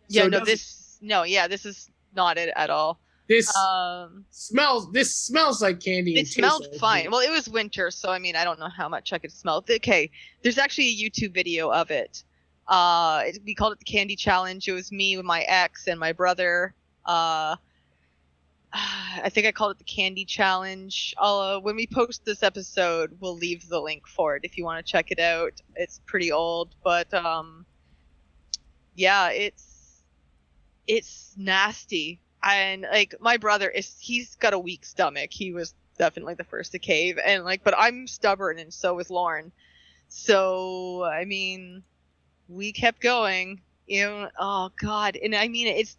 yeah, So no, this no, yeah, this is not it at all. This Um. smells. This smells like candy. It and smelled like fine. feet. Well, it was winter, so I mean, I don't know how much I could smell. Okay, there's actually a YouTube video of it. Uh, we called it the Candy Challenge. It was me with my ex and my brother. Uh, I think I called it the Candy Challenge. Uh, when we post this episode, we'll leave the link for it if you want to check it out. It's pretty old, but um, yeah, it's it's nasty. And like my brother is, he's got a weak stomach. He was definitely the first to cave, and like, but I'm stubborn, and so is Lauren. So I mean, we kept going. You know, oh god, and I mean, it's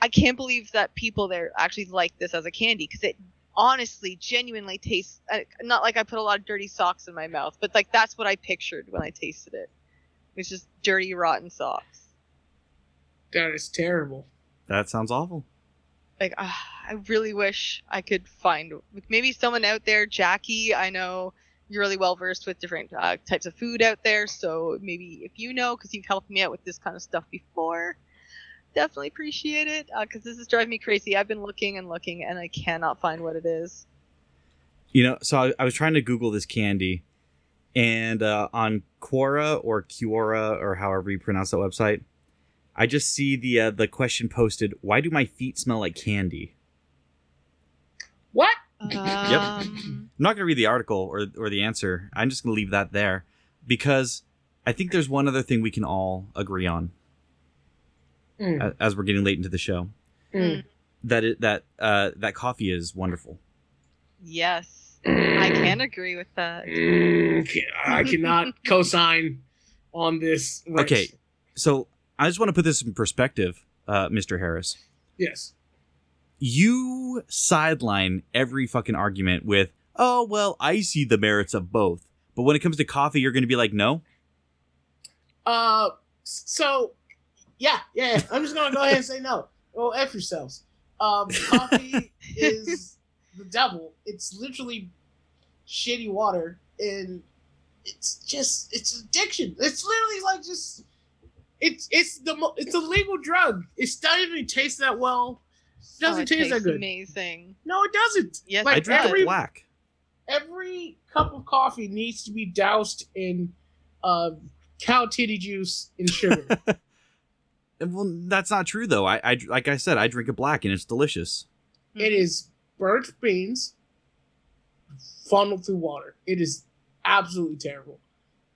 I can't believe that people there actually like this as a candy because it honestly, genuinely tastes uh, not like I put a lot of dirty socks in my mouth, but like that's what I pictured when I tasted it. It's just dirty, rotten socks. that is terrible. That sounds awful. Like ah, I really wish I could find like maybe someone out there, Jackie. I know you're really well versed with different uh, types of food out there. So maybe if you know, because you've helped me out with this kind of stuff before, definitely appreciate it. Because this is driving me crazy. I've been looking and looking, and I cannot find what it is. You know, so I, I was trying to Google this candy, and uh, on Quora or Quora or however you pronounce that website, I just see the uh, the question posted: Why do my feet smell like candy? What? Um, I'm not going to read the article or or the answer. I'm just going to leave that there because I think there's one other thing we can all agree on Mm, as we're getting late into the show mm, that it, that uh, that coffee is wonderful. Yes, I can agree with that. mm, I cannot co-sign on this. Okay, so I just want to put this in perspective, uh, Mr. Harris. Yes. You sideline every fucking argument with, "Oh well, I see the merits of both," but when it comes to coffee, you're going to be like, "No." Uh, so yeah, yeah. I'm just gonna go ahead and say no. Well, f yourselves. Um, coffee is the devil. It's literally shitty water, and it's just it's addiction. It's literally like just it's it's the it's a legal drug. It doesn't even taste that well. It doesn't Oh, it taste that good. Amazing. No, it doesn't. Yes, Like, I drink does. it every- black. Every cup of coffee needs to be doused in uh, cow titty juice and sugar. Well, that's not true though. I, I like I said, I drink it black and it's delicious. It is burnt beans funneled through water. It is absolutely terrible.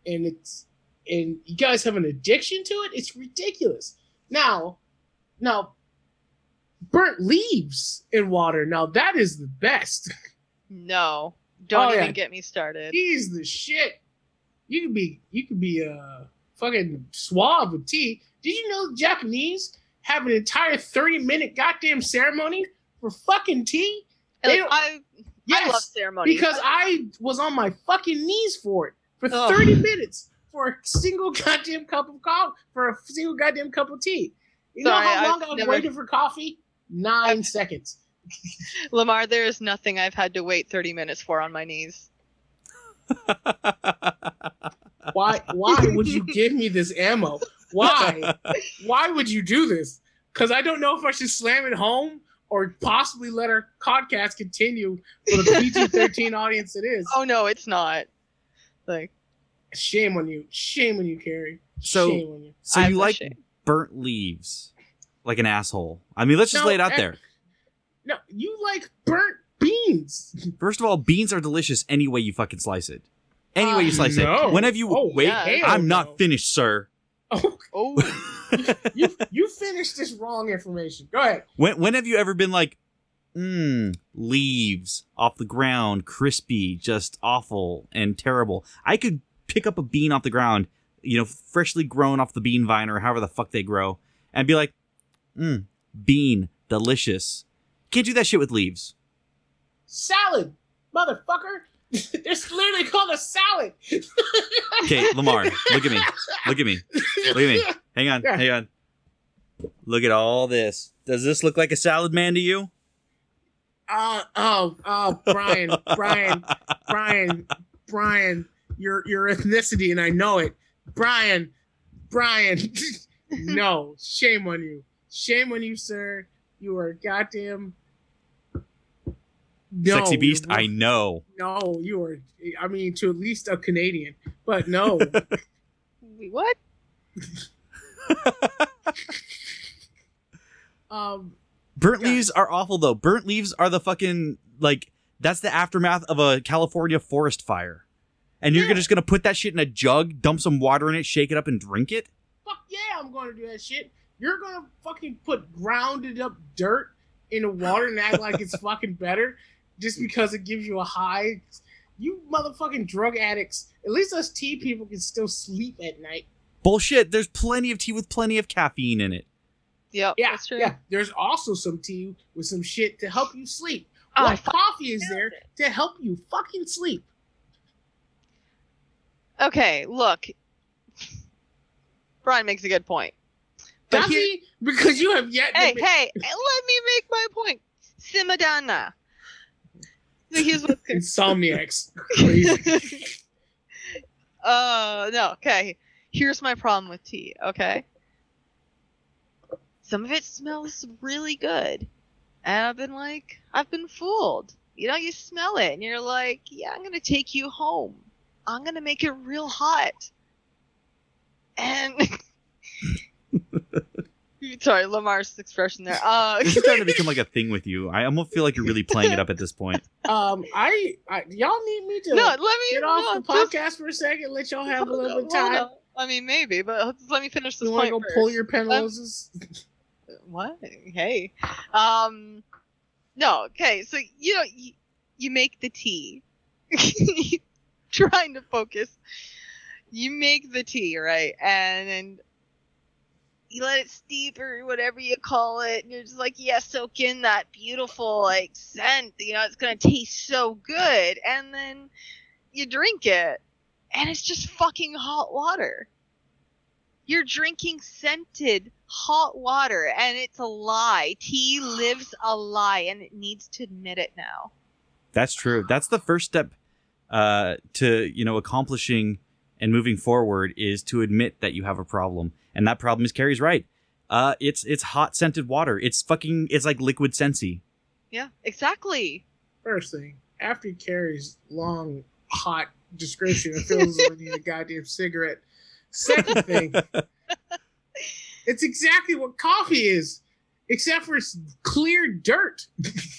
And it's and you guys have an addiction to it? It's ridiculous. Now, now burnt leaves in water. Now that is the best. No, don't Oh, even yeah. get me started. He's the shit. You could be you could be a fucking suave with tea. Did you know the Japanese have an entire 30 minute goddamn ceremony for fucking tea? Like, they don't- I, I love ceremonies. because I was on my fucking knees for it for Ugh. 30 minutes for a single goddamn cup of coffee for a single goddamn cup of tea. You Sorry, know how long I've I've, never- waited for coffee? 9 seconds. Lemar, there is nothing I've had to wait 30 minutes for on my knees. Why why would you give me this ammo? Why? Why would you do this? Cuz I don't know if I should slam it home or possibly let our podcast continue for the PG-13 audience it is. Oh no, it's not. Like Shame on you. Shame on you, Carrie. So- Shame on you. so I'm you like ashamed. burnt leaves, like an asshole. I mean, let's just No, lay it out eh, there. No, you like burnt beans. First of all, beans are delicious any way you fucking slice it. Any way you Uh, slice no. it. When have you Oh, wait? yeah. I'm no. not finished, sir. Oh, Oh, you you finished this wrong information. Go ahead. When when have you ever been like, mmm, leaves off the ground, crispy, just awful and terrible? I could pick up a bean off the ground, you know, freshly grown off the bean vine or however the fuck they grow, and be like, mmm, bean, delicious. Can't do that shit with leaves. Salad, motherfucker. it's literally called a salad. Okay, Lemar, look at me. Look at me. Look at me. Hang on, hang on. Look at all this. Does this look like a salad man to you? Uh, oh, oh, Brian, Brian, Brian, Brian, your your ethnicity, and I know it. Brian, Brian, no, shame on you. Shame on you, sir. You are a goddamn no, Sexy beast? I know. No, you are. I mean, to at least a Canadian, but no. wait, what? um, Burnt Yeah. leaves are awful though. Burnt leaves are the fucking like that's the aftermath of a California forest fire. And you're just gonna put that shit in a jug, dump some water in it, shake it up, and drink it? fuck yeah, I'm going to do that shit. You're gonna fucking put grounded up dirt in the water and act like it's fucking better just because it gives you a high. You motherfucking drug addicts. At least us tea people can still sleep at night. Bullshit. There's plenty of tea with plenty of caffeine in it. Yep, Yeah, that's true. yeah. There's also some tea with some shit to help you sleep. Oh, I what coffee is there to help you fucking sleep? Okay, look. Brian makes a good point. But Does he? Because you have yet. to hey, ma- hey, let me make my point. Simadana. Here's what's Insomniacs. Crazy. Uh, no, okay. Here's my problem with tea, okay? Some of it smells really good. And I've been like, I've been fooled. You know, you smell it and you're like, yeah, I'm gonna take you home. I'm gonna make it real hot. And. Sorry, Lemar's expression there. Uh, This is starting to become like a thing with you. I almost feel like you're really playing it up at this point. Um, I, I y'all need me to no, let me get off no, the just- podcast for a second. Let y'all have a little bit of time. I mean, maybe, but let me finish this You want to go first. pull your penroses? what? Hey. Um no, okay, so you know you, you make the tea. Trying to focus. You make the tea, right? And then you let it steep or whatever you call it, and you're just like, yeah, soak in that beautiful like scent. You know, it's gonna taste so good. And then you drink it, and it's just fucking hot water. You're drinking scented hot water, and it's a lie. Tea lives a lie, and it needs to admit it now. That's true. That's the first step uh, to you know accomplishing and moving forward is to admit that you have a problem, and that problem is Carrie's right. Uh, it's it's hot scented water. It's fucking. It's like liquid scentsy. Yeah, exactly. First thing, after Carrie's long, hot description, it feels like I need a goddamn cigarette. Second thing, it's exactly what coffee is, except for it's clear dirt.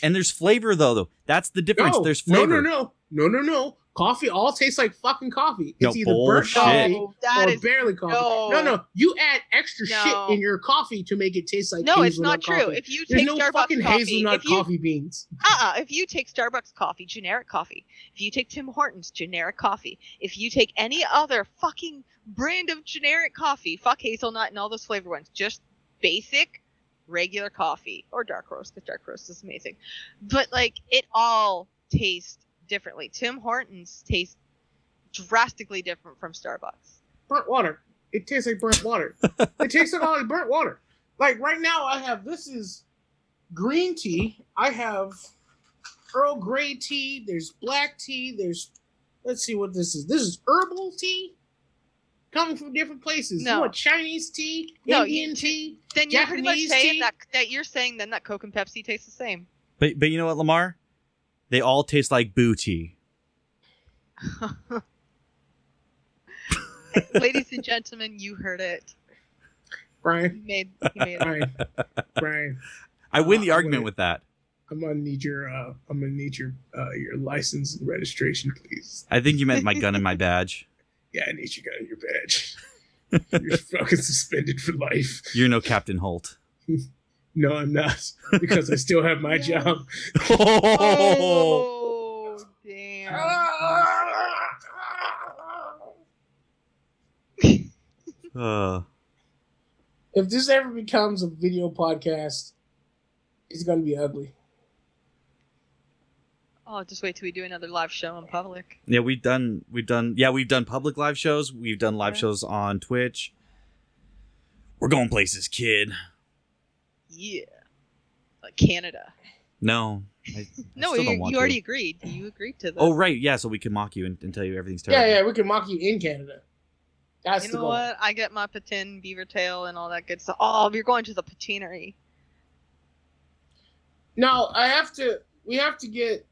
And there's flavor though. Though that's the difference. No, there's flavor. no, no, no, no, no, no. Coffee all tastes like fucking coffee. It's No, either burnt coffee No, that or is barely coffee. no. No. no, You add extra No. shit in your coffee to make it taste like no, it's not true. coffee. If you There's take no Starbucks fucking coffee, hazelnut if you coffee beans. uh-uh, if you take Starbucks coffee, generic coffee, if you take Tim Hortons generic coffee, if you take any other fucking brand of generic coffee, fuck hazelnut and all those flavor ones, just basic regular coffee or dark roast because dark roast is amazing. But like it all tastes differently. Tim Hortons tastes drastically different from Starbucks. burnt water. It tastes like burnt water. it tastes like all like burnt water. Like right now, I have this is green tea. I have Earl Grey tea. There's black tea. There's let's see what this is. This is herbal tea, coming from different places. No. You want Chinese tea, No, Indian you- tea. Then you're pretty much Japanese saying tea? that that you're saying then that Coke and Pepsi taste the same. But but you know what, Lemar? They all taste like booty. Ladies and gentlemen, you heard it. Brian, He made he made it. Brian, Brian. I win the Uh, argument wait. with that. I'm gonna need your uh, I'm gonna need your uh, your license and registration, please. I think you meant my gun and my badge. Yeah, I need you got your badge. You're fucking suspended for life. You're no Captain Holt. No, I'm not because I still have my Yeah. job. Oh damn! Uh, if this ever becomes a video podcast, it's gonna be ugly. Oh, just wait till we do another live show in public. yeah, we've done we've done yeah we've done public live shows. We've done live Yeah. shows on Twitch. We're going places, kid. Yeah, like Canada. No, I, I No, still don't you, want you to. already agreed. You agreed to this. Oh right, yeah. So we can mock you and, and tell you everything's terrible. yeah, yeah, we can mock you in Canada. That's You the know goal. what? I get my poutine, beaver tail, and all that good stuff. Oh, we're going to the poutinerie. No, I have to. We have to get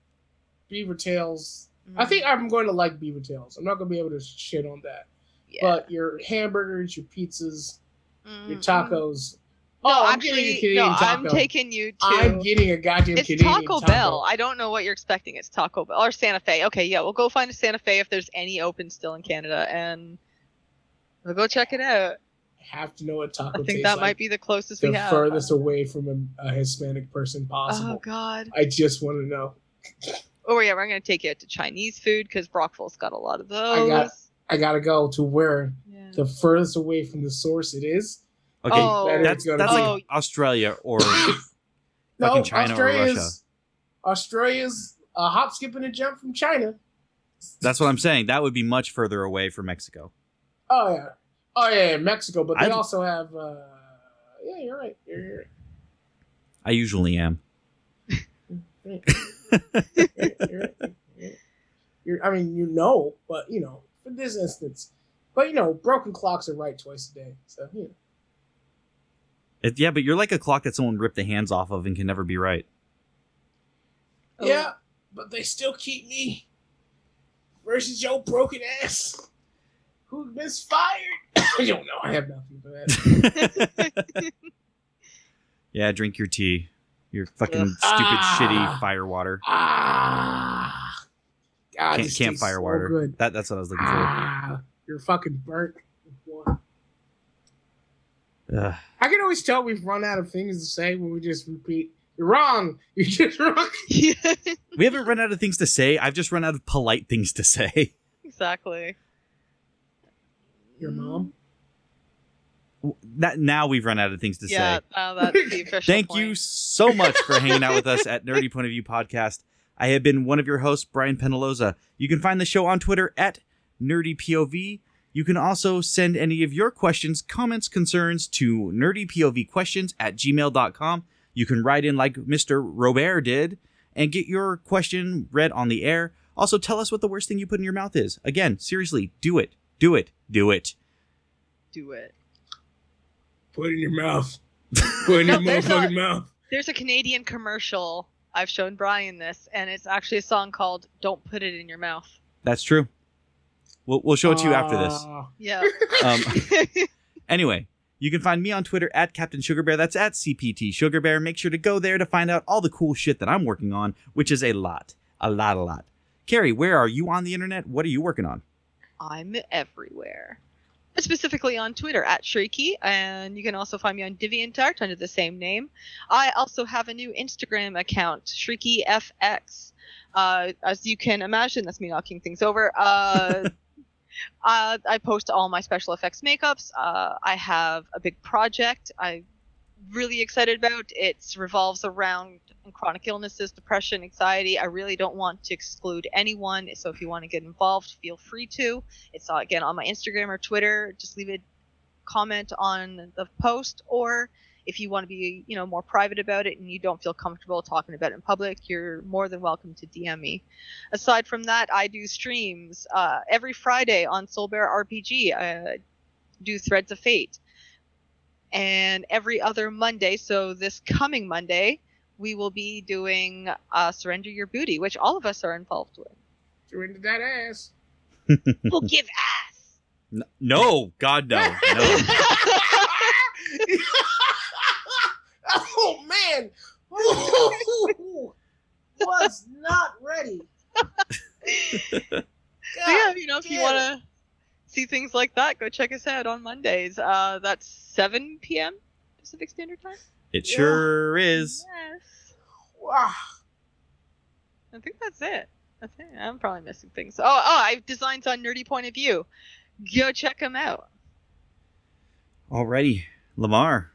beaver tails. Mm, I think I'm going to like beaver tails. I'm not going to be able to shit on that. Yeah. But your hamburgers, your pizzas, your Mm, tacos. No, oh, I'm actually, getting no. taco. I'm taking you to. I'm getting a goddamn it's Canadian Taco, taco. Bell. I don't know what you're expecting. It's Taco Bell or Santa Fe. Okay, yeah, we'll go find a Santa Fe if there's any open still in Canada, and we'll go check it out. I have to know what taco Bell. I think that like. might be the closest the we have. The furthest away from a, a Hispanic person possible. Oh God. I just want to know. Oh yeah, we're gonna take you to Chinese food because Brockville's got a lot of those. I got- I gotta go to where Yeah. the furthest away from the source it is. Okay, Oh. Better that's go that's Oh. like Australia or No, Fucking China or Australia's Russia. Australia's a hop, skip, and a jump from China. that's what I'm saying. That would be much further away from Mexico. Oh yeah, oh yeah, yeah, Mexico. But they I'd- also have. Uh, yeah, you're right. You're, you're right. I usually am. You're right. You're right. You're, I mean, you know, but you know, for this instance, but you know, broken clocks are right twice a day. So you know. It- yeah, but you're like a clock that someone ripped the hands off of and can never be right. Oh. Yeah, but they still keep me versus your broken ass who misfired. I don't know. I have nothing for that. yeah, drink your tea. Your fucking Ugh. stupid, Ah. shitty fire water. ah, God, Can't, this campfire tastes so water. good. That, that's what I was looking for. Ah, you're fucking burnt. Ugh. I can always tell we've run out of things to say when we just repeat. You're wrong. You're just wrong. yeah, We haven't run out of things to say. I've just run out of polite things to say. exactly. Your mom. That now we've run out of things to yeah, say. now that's the official. Thank point. you so much for hanging out with us at Nerdy Point of View Podcast. I have been one of your hosts, Brian Penaloza. You can find the show on Twitter at NerdyPOV. You can also send any of your questions, comments, concerns to nerdypovquestions at gmail.com. You can write in like Mr. Robert did and get your question read on the air. Also, tell us what the worst thing you put in your mouth is. Again, seriously, do it. Do it. Do it. Do it. Put it in your mouth. Put it in your there's motherfucking a- mouth. There's a Canadian commercial. I've shown Brian this, and it's actually a song called "Don't Put It in Your Mouth." That's true. We'll, we'll show it to you after this. Ah. Yeah. Um, Anyway, you can find me on Twitter at Captain Sugar Bear. That's at CPT Sugar Bear. Make sure to go there to find out all the cool shit that I'm working on, which is a lot. A lot, a lot. Carrie, where are you on the internet? What are you working on? I'm everywhere. Specifically on Twitter at Shrieky, and you can also find me on DeviantArt under the same name. I also have a new Instagram account, ShriekyFX. Uh, as you can imagine, that's me knocking things over. Uh, uh, I post all my special effects makeups. Uh, I have a big project I'm really excited about. It revolves around chronic illnesses, depression, anxiety. I really don't want to exclude anyone, so if you want to get involved, feel free to. It's uh, again on my Instagram or Twitter. Just leave a comment on the post, or if you want to be, you know, more private about it and you don't feel comfortable talking about it in public, you're more than welcome to DM me. Aside from that, I do streams uh, every Friday on Soul Bear RPG. I do Threads of Fate, and every other Monday. So this coming Monday, we will be doing uh, Surrender Your Booty, which all of us are involved with. Surrender that ass. We'll give ass. No, God, no. No. oh man, was not ready. So yeah, you know, if you want to see things like that, go check us out on Mondays. Uh, that's 7 p.m. Pacific Standard Time. It Yeah. sure is. Yes. Wow. I think that's it. That's it. I'm probably missing things. Oh, oh, I have designs on Nerdy Point of View. Go check them out. Alrighty, Lemar.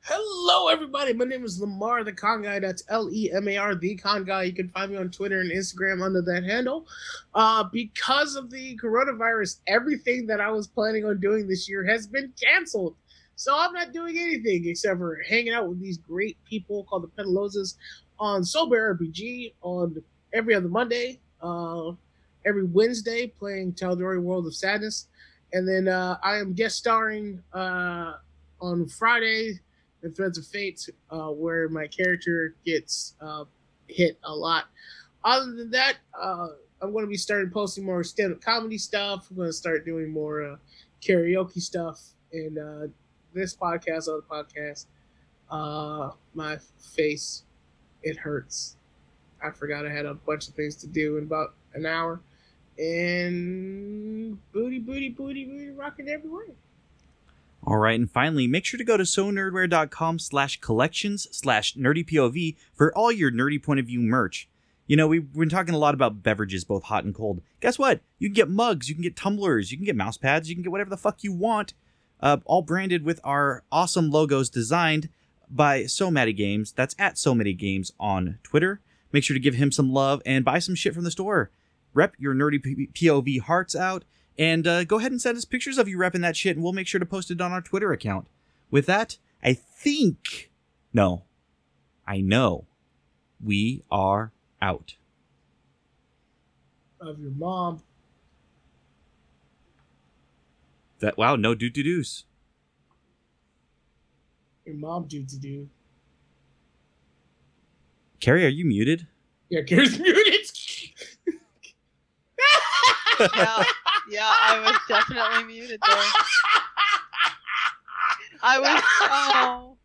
Hello, everybody. My name is Lemar the Con Guy. That's L E M A R the Con Guy. You can find me on Twitter and Instagram under that handle. Uh, because of the coronavirus, everything that I was planning on doing this year has been canceled. So I'm not doing anything except for hanging out with these great people called the Penalozas on Sober RPG on every other Monday, uh, every Wednesday playing Tal'Dorei World of Sadness. And then uh, I am guest starring uh, on Friday in Threads of Fate, uh, where my character gets uh, hit a lot. Other than that, uh, I'm going to be starting posting more stand-up comedy stuff. I'm going to start doing more uh, karaoke stuff, and this podcast, other podcast, my face, it hurts. I forgot I had a bunch of things to do in about an hour, and booty, booty, booty, booty, rocking everywhere. All right, and finally, make sure to go to sonerdware.com slash collections slash nerdypov for all your nerdy point of view merch. You know, we've been talking a lot about beverages, both hot and cold. Guess what? You can get mugs, you can get tumblers, you can get mouse pads, you can get whatever the fuck you want, uh, all branded with our awesome logos designed by So Matty Games. That's at So Many Games on Twitter. Make sure to give him some love and buy some shit from the store rep your nerdy POV hearts out, and uh, go ahead and send us pictures of you repping that shit, and we'll make sure to post it on our Twitter account. With that, I think. No. I know. We are out. Of your mom. That wow, no doo doo doos. Your mom doo doo doo. Carrie, are you muted? Yeah, Carrie's muted yeah, yeah, I was definitely muted there. I was. Oh.